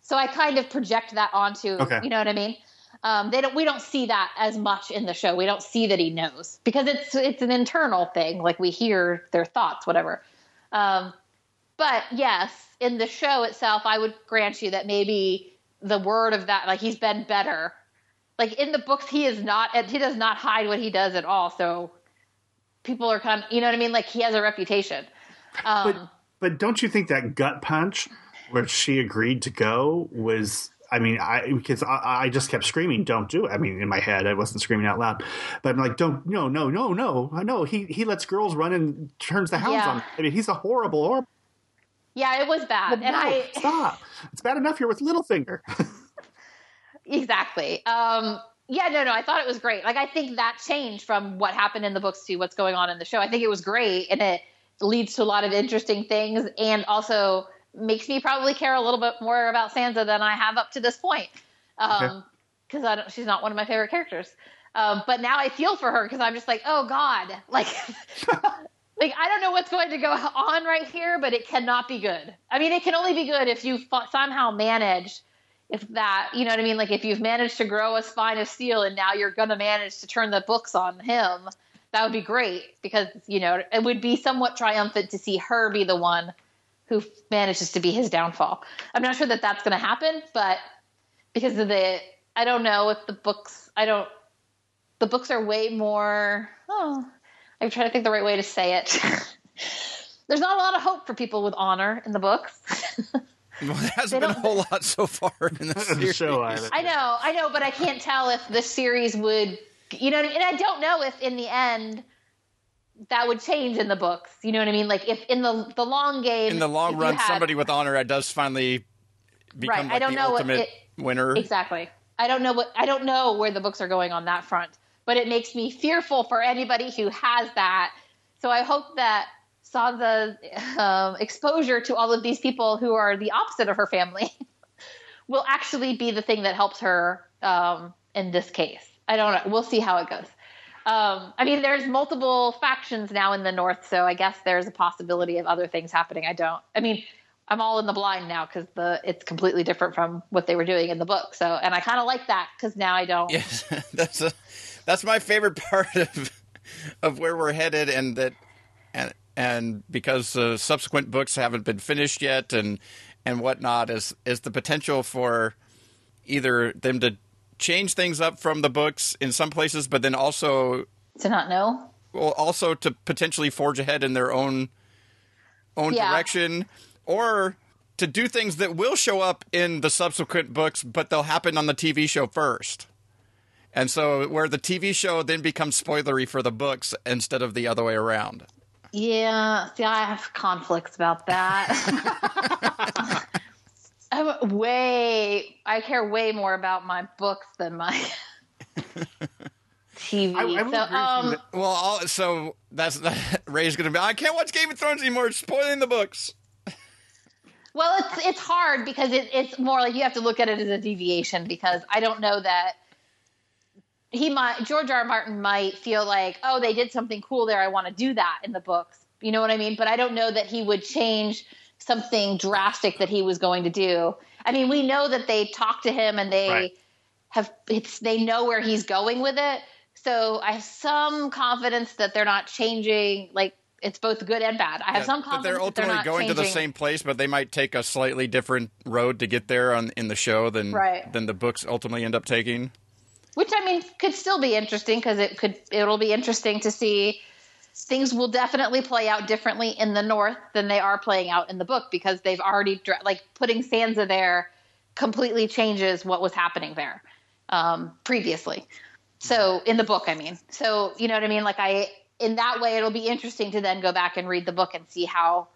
So I kind of project that onto. Okay. You know what I mean? Um, they don't. We don't see that as much in the show. We don't see that he knows because it's it's an internal thing. Like we hear their thoughts, whatever. Um, but yes, in the show itself, I would grant you that maybe the word of that. Like he's been better. Like in the books, he is not. He does not hide what he does at all. So people are kind of, you know what I mean? Like he has a reputation. Um, But but don't you think that gut punch where she agreed to go was I mean, I because I, I just kept screaming, "Don't do it!" I mean, in my head, I wasn't screaming out loud, but I'm like, "Don't, no, no, no, no, no!" He he lets girls run and turns the hounds Yeah. on. I mean, he's a horrible, horrible. yeah, it was bad, and no, I stop. It's bad enough here with Littlefinger. exactly. Um, yeah, no, no, I thought it was great. Like I think that changed from what happened in the books to what's going on in the show. I think it was great, and it leads to a lot of interesting things, and also makes me probably care a little bit more about Sansa than I have up to this point. Um, because I don't, she's not one of my favorite characters. Um, but now I feel for her because I'm just like, oh God, like, like I don't know what's going to go on right here, but it cannot be good. I mean, it can only be good if you somehow manage, if that, you know what I mean? Like if you've managed to grow a spine of steel and now you're going to manage to turn the books on him, that would be great because, you know, it would be somewhat triumphant to see her be the one who manages to be his downfall. I'm not sure that that's going to happen, but because of the, I don't know if the books, I don't, the books are way more, oh, I'm trying to think the right way to say it. There's not a lot of hope for people with honor in the books. Well, there hasn't They been a whole lot so far in the the series. show either. I know, I know, but I can't tell if the series would, you know, what I mean? and I don't know if in the end that would change in the books. You know what I mean? Like if in the the long game, In the long run, had- somebody with honor does finally become Right, I like don't the know what ultimate it- winner. Exactly. I don't know what I don't know where the books are going on that front, but it makes me fearful for anybody who has that. So I hope that Sansa's um, exposure to all of these people who are the opposite of her family will actually be the thing that helps her um, in this case. I don't know. We'll see how it goes. Um, I mean, there's multiple factions now in the North, so I guess there's a possibility of other things happening. I don't. I mean, I'm all in the blind now because the it's completely different from what they were doing in the book. So, and I kind of like that because now I don't. Yes, that's a, that's my favorite part of of where we're headed, and that and and because uh, subsequent books haven't been finished yet, and and whatnot, is is the potential for either them to change things up from the books in some places, but then also To not know. well, also to potentially forge ahead in their own own Yeah. direction, or to do things that will show up in the subsequent books, but they'll happen on the TV show first. And so, where the TV show then becomes spoilery for the books instead of the other way around. Yeah, see, I have conflicts about that. I'm way, I care way more about my books than my TV. I- I so, agree with you um, that- Well, all, so that's Rae's going to be. I can't watch Game of Thrones anymore. It's spoiling the books. Well, it's it's hard because it, it's more like you have to look at it as a deviation because I don't know that he might George R. R. Martin might feel like oh they did something cool there I want to do that in the books you know what I mean but I don't know that he would change something drastic that he was going to do I mean we know that they talked to him and they Right. have it's they know where he's going with it so I have some confidence that they're not changing like it's both good and bad I have Yeah, some that confidence they're that they're ultimately not going to the same place, but they might take a slightly different road to get there on in the show than Right. than the books ultimately end up taking. which I mean could still be interesting because it could it'll be interesting to see things will definitely play out differently in the north than they are playing out in the book because they've already like putting Sansa there completely changes what was happening there um, previously. So in the book, I mean, so you know what I mean. Like I in that way, it'll be interesting to then go back and read the book and see how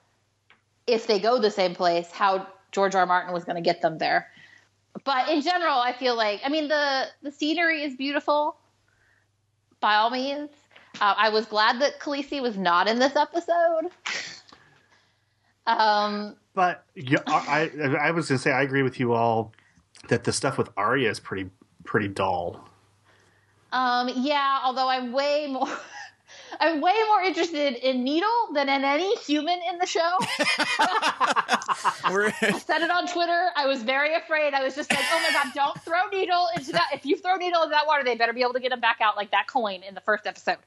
if they go the same place, how George R. R. Martin was going to get them there but in general, I feel like I mean the the scenery is beautiful. By all means, uh, I was glad that Khaleesi was not in this episode. Um, But yeah, I I was gonna say I agree with you all that the stuff with Arya is pretty pretty dull. um, yeah. Although I'm way more. I'm way more interested in Needle than in any human in the show. We're, said it on Twitter. I was very afraid. I was just like, oh my God, don't throw Needle into that. If you throw Needle into that water, they better be able to get him back out like that coin in the first episode.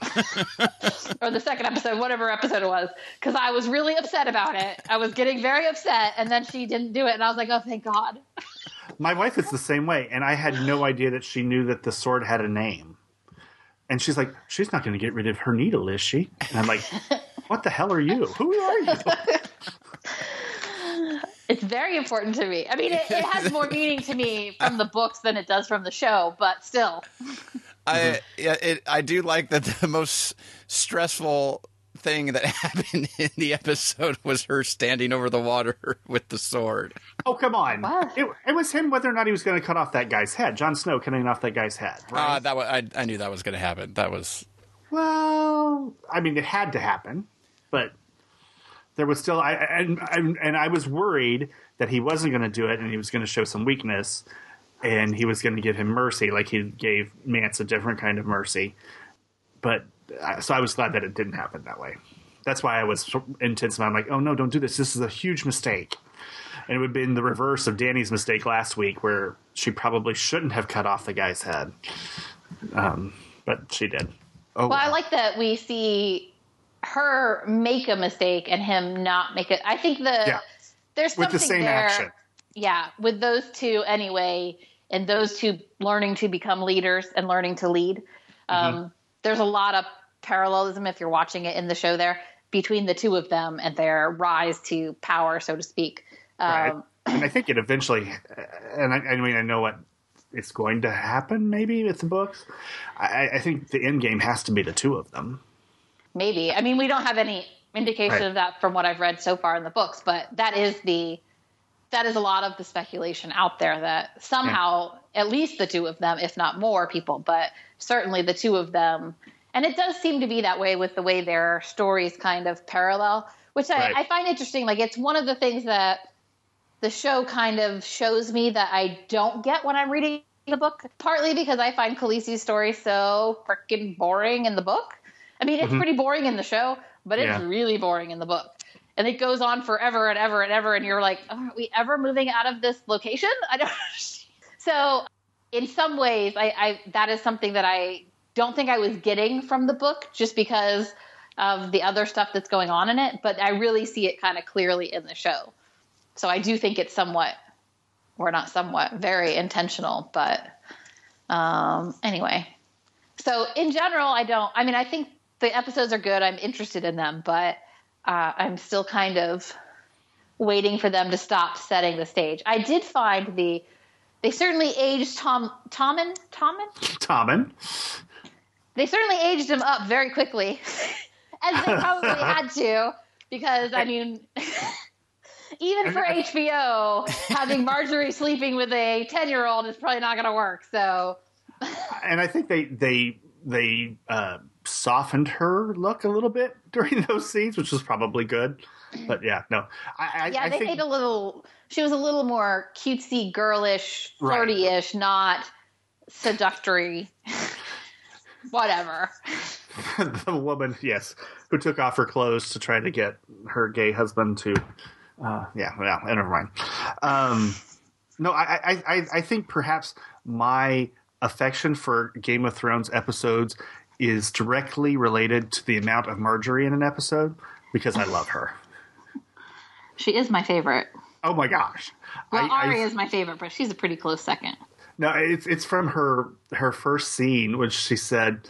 or the second episode, whatever episode it was. Because I was really upset about it. I was getting very upset, and then she didn't do it. And I was like, oh, thank God. My wife is the same way, and I had no idea that she knew that the sword had a name. And she's like, she's not going to get rid of her needle, is she? And I'm like, what the hell are you? Who are you? It's very important to me. I mean, it, it has more meaning to me from the books than it does from the show, but still. I yeah, it, I do like that the most stressful thing that happened in the episode was her standing over the water with the sword. Oh, come on. Wow. It, it was him whether or not he was going to cut off that guy's head. Jon Snow cutting off that guy's head. Right? Uh, that was, I, I knew that was going to happen. That was Well, I mean, it had to happen, but there was still, I and and, and I was worried that he wasn't going to do it, and he was going to show some weakness, and he was going to give him mercy, like he gave Mance a different kind of mercy. But uh, so I was glad that it didn't happen that way. That's why I was intense. I'm like, oh no, don't do this. This is a huge mistake. And it would have been the reverse of Dany's mistake last week, where she probably shouldn't have cut off the guy's head. Um, but she did. Oh, Well, I like that we see her make a mistake and him not make it. I think the Yeah. there's with something the same there. action. Yeah, with those two anyway, and those two learning to become leaders and learning to lead. Um, Mm-hmm. There's a lot of parallelism if you're watching it in the show there between the two of them and their rise to power, so to speak. Right. Um, and I think it eventually, and I, I mean, I know what it's going to happen. Maybe with the books, I, I think the end game has to be the two of them. Maybe. I mean, we don't have any indication Right. of that from what I've read so far in the books, but that is the that is a lot of the speculation out there that somehow at least the two of them, if not more people, but certainly the two of them. And it does seem to be that way with the way their stories kind of parallel, which I, Right. I find interesting. Like it's one of the things that the show kind of shows me that I don't get when I'm reading the book, partly because I find Khaleesi's story so freaking boring in the book. I mean, it's pretty boring in the show, but it's Mm-hmm. Yeah. really boring in the book. And it goes on forever and ever and ever, and you're like, are we ever moving out of this location? I don't. so, in some ways, I, I that is something that I don't think I was getting from the book, just because of the other stuff that's going on in it. But I really see it kind of clearly in the show. So I do think it's somewhat, or not somewhat, very intentional. But um, anyway, so in general, I don't. I mean, I think the episodes are good. I'm interested in them, but uh, I'm still kind of waiting for them to stop setting the stage. I did find the they certainly aged Tom Tommen Tommen. Tommen, They certainly aged him up very quickly, as they probably had to, because I mean. Even for HBO, having Margaery sleeping with a ten-year-old is probably not going to work. So, and I think they they they uh, softened her look a little bit during those scenes, which was probably good. But yeah, no, I, I, yeah, I they think made a little. She was a little more cutesy, girlish, Right. flirty-ish, not seductory. Whatever. the woman, yes, who took off her clothes to try to get her gay husband to, uh, yeah, yeah, never mind. Um, no, I, I, I, I think perhaps my affection for Game of Thrones episodes is directly related to the amount of Margaery in an episode because I love her. She is my favorite. Oh my gosh! Well, I- I- Arya is my favorite, but she's a pretty close second. No, it's it's from her her first scene when she said,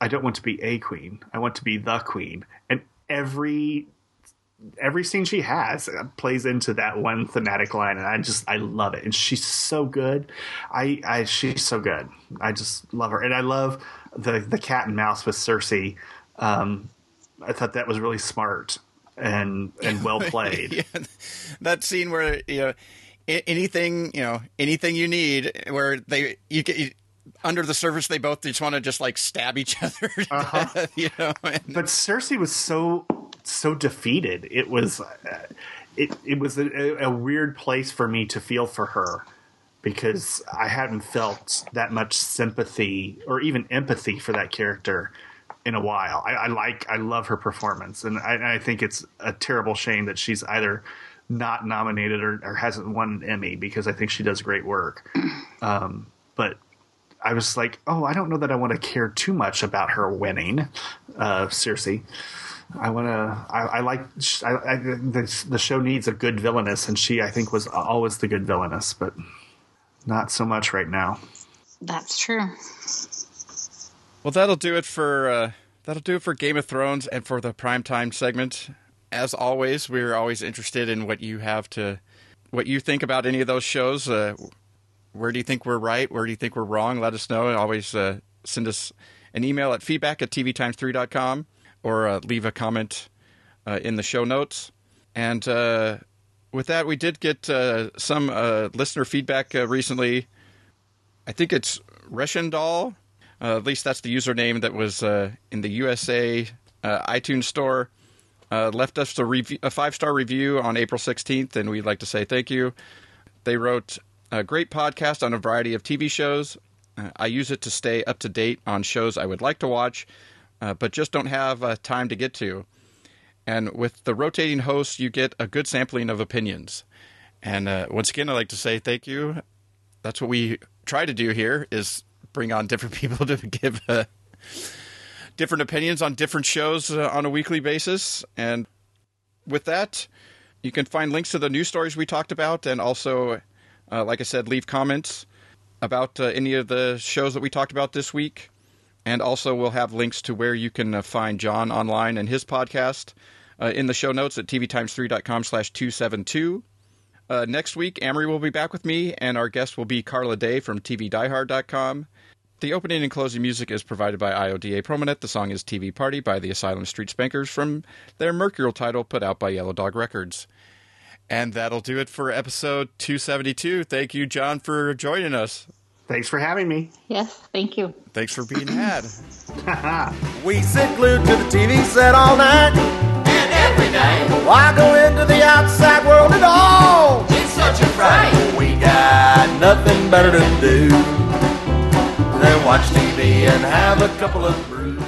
"I don't want to be a queen. I want to be the queen." And every every scene she has uh, plays into that one thematic line, and I just I love it. And she's so good. I, I she's so good. I just love her, and I love the the cat and mouse with Cersei. Um, I thought that was really smart and and well played. yeah, that scene where you know anything you know anything you need where they you get you, under the surface they both just want to just like stab each other Uh-huh. you know and- but Cersei was so so defeated. It was uh, it it was a, a weird place for me to feel for her because I hadn't felt that much sympathy or even empathy for that character in a while. I, I like I love her performance, and I, I think it's a terrible shame that she's either not nominated or, or hasn't won an Emmy because I think she does great work. Um, but I was like, oh, I don't know that I want to care too much about her winning, uh, Cersei. I want to. I, I like. I, I, the, the show needs a good villainess, and she, I think, was always the good villainess. But not so much right now. That's true. Well, that'll do it for uh, that'll do it for Game of Thrones and for the primetime segment. As always, we're always interested in what you have to, what you think about any of those shows. Uh, where do you think we're right? Where do you think we're wrong? Let us know. Always uh, send us an email at feedback at tvtimes3.com or uh, leave a comment uh, in the show notes. And uh, with that, we did get uh, some uh, listener feedback recently. I think it's Reshendal. At least that's the username that was in the USA iTunes store. Left us a, review, a five star review on April 16th, and we'd like to say thank you. They wrote a great podcast on a variety of TV shows. I use it to stay up to date on shows I would like to watch, uh, but just don't have uh, time to get to. And with the rotating hosts, you get a good sampling of opinions. And uh, once again, I'd like to say thank you. That's what we try to do here: is bring on different people to give uh, different opinions on different shows uh, on a weekly basis. And with that, you can find links to the news stories we talked about, and also, uh, like I said, leave comments about any of the shows that we talked about this week. And also, we'll have links to where you can uh, find John online and his podcast uh, in the show notes at tvtimes3.com slash 272. Uh, next week, Amory will be back with me, and our guest will be Carla Day from TVDieHard.com. The opening and closing music is provided by IODA Promonet. The song is TV Party by the Asylum Street Spankers from their Mercurial title put out by Yellow Dog Records. And that'll do it for episode 272. Thank you, John, for joining us. Thanks for having me. Yes, thank you. Thanks for being had. We sit glued to the TV set all night. And every day, Why go into the outside world at all? it's such a fright. We got nothing better to do than watch TV and have a couple of brews.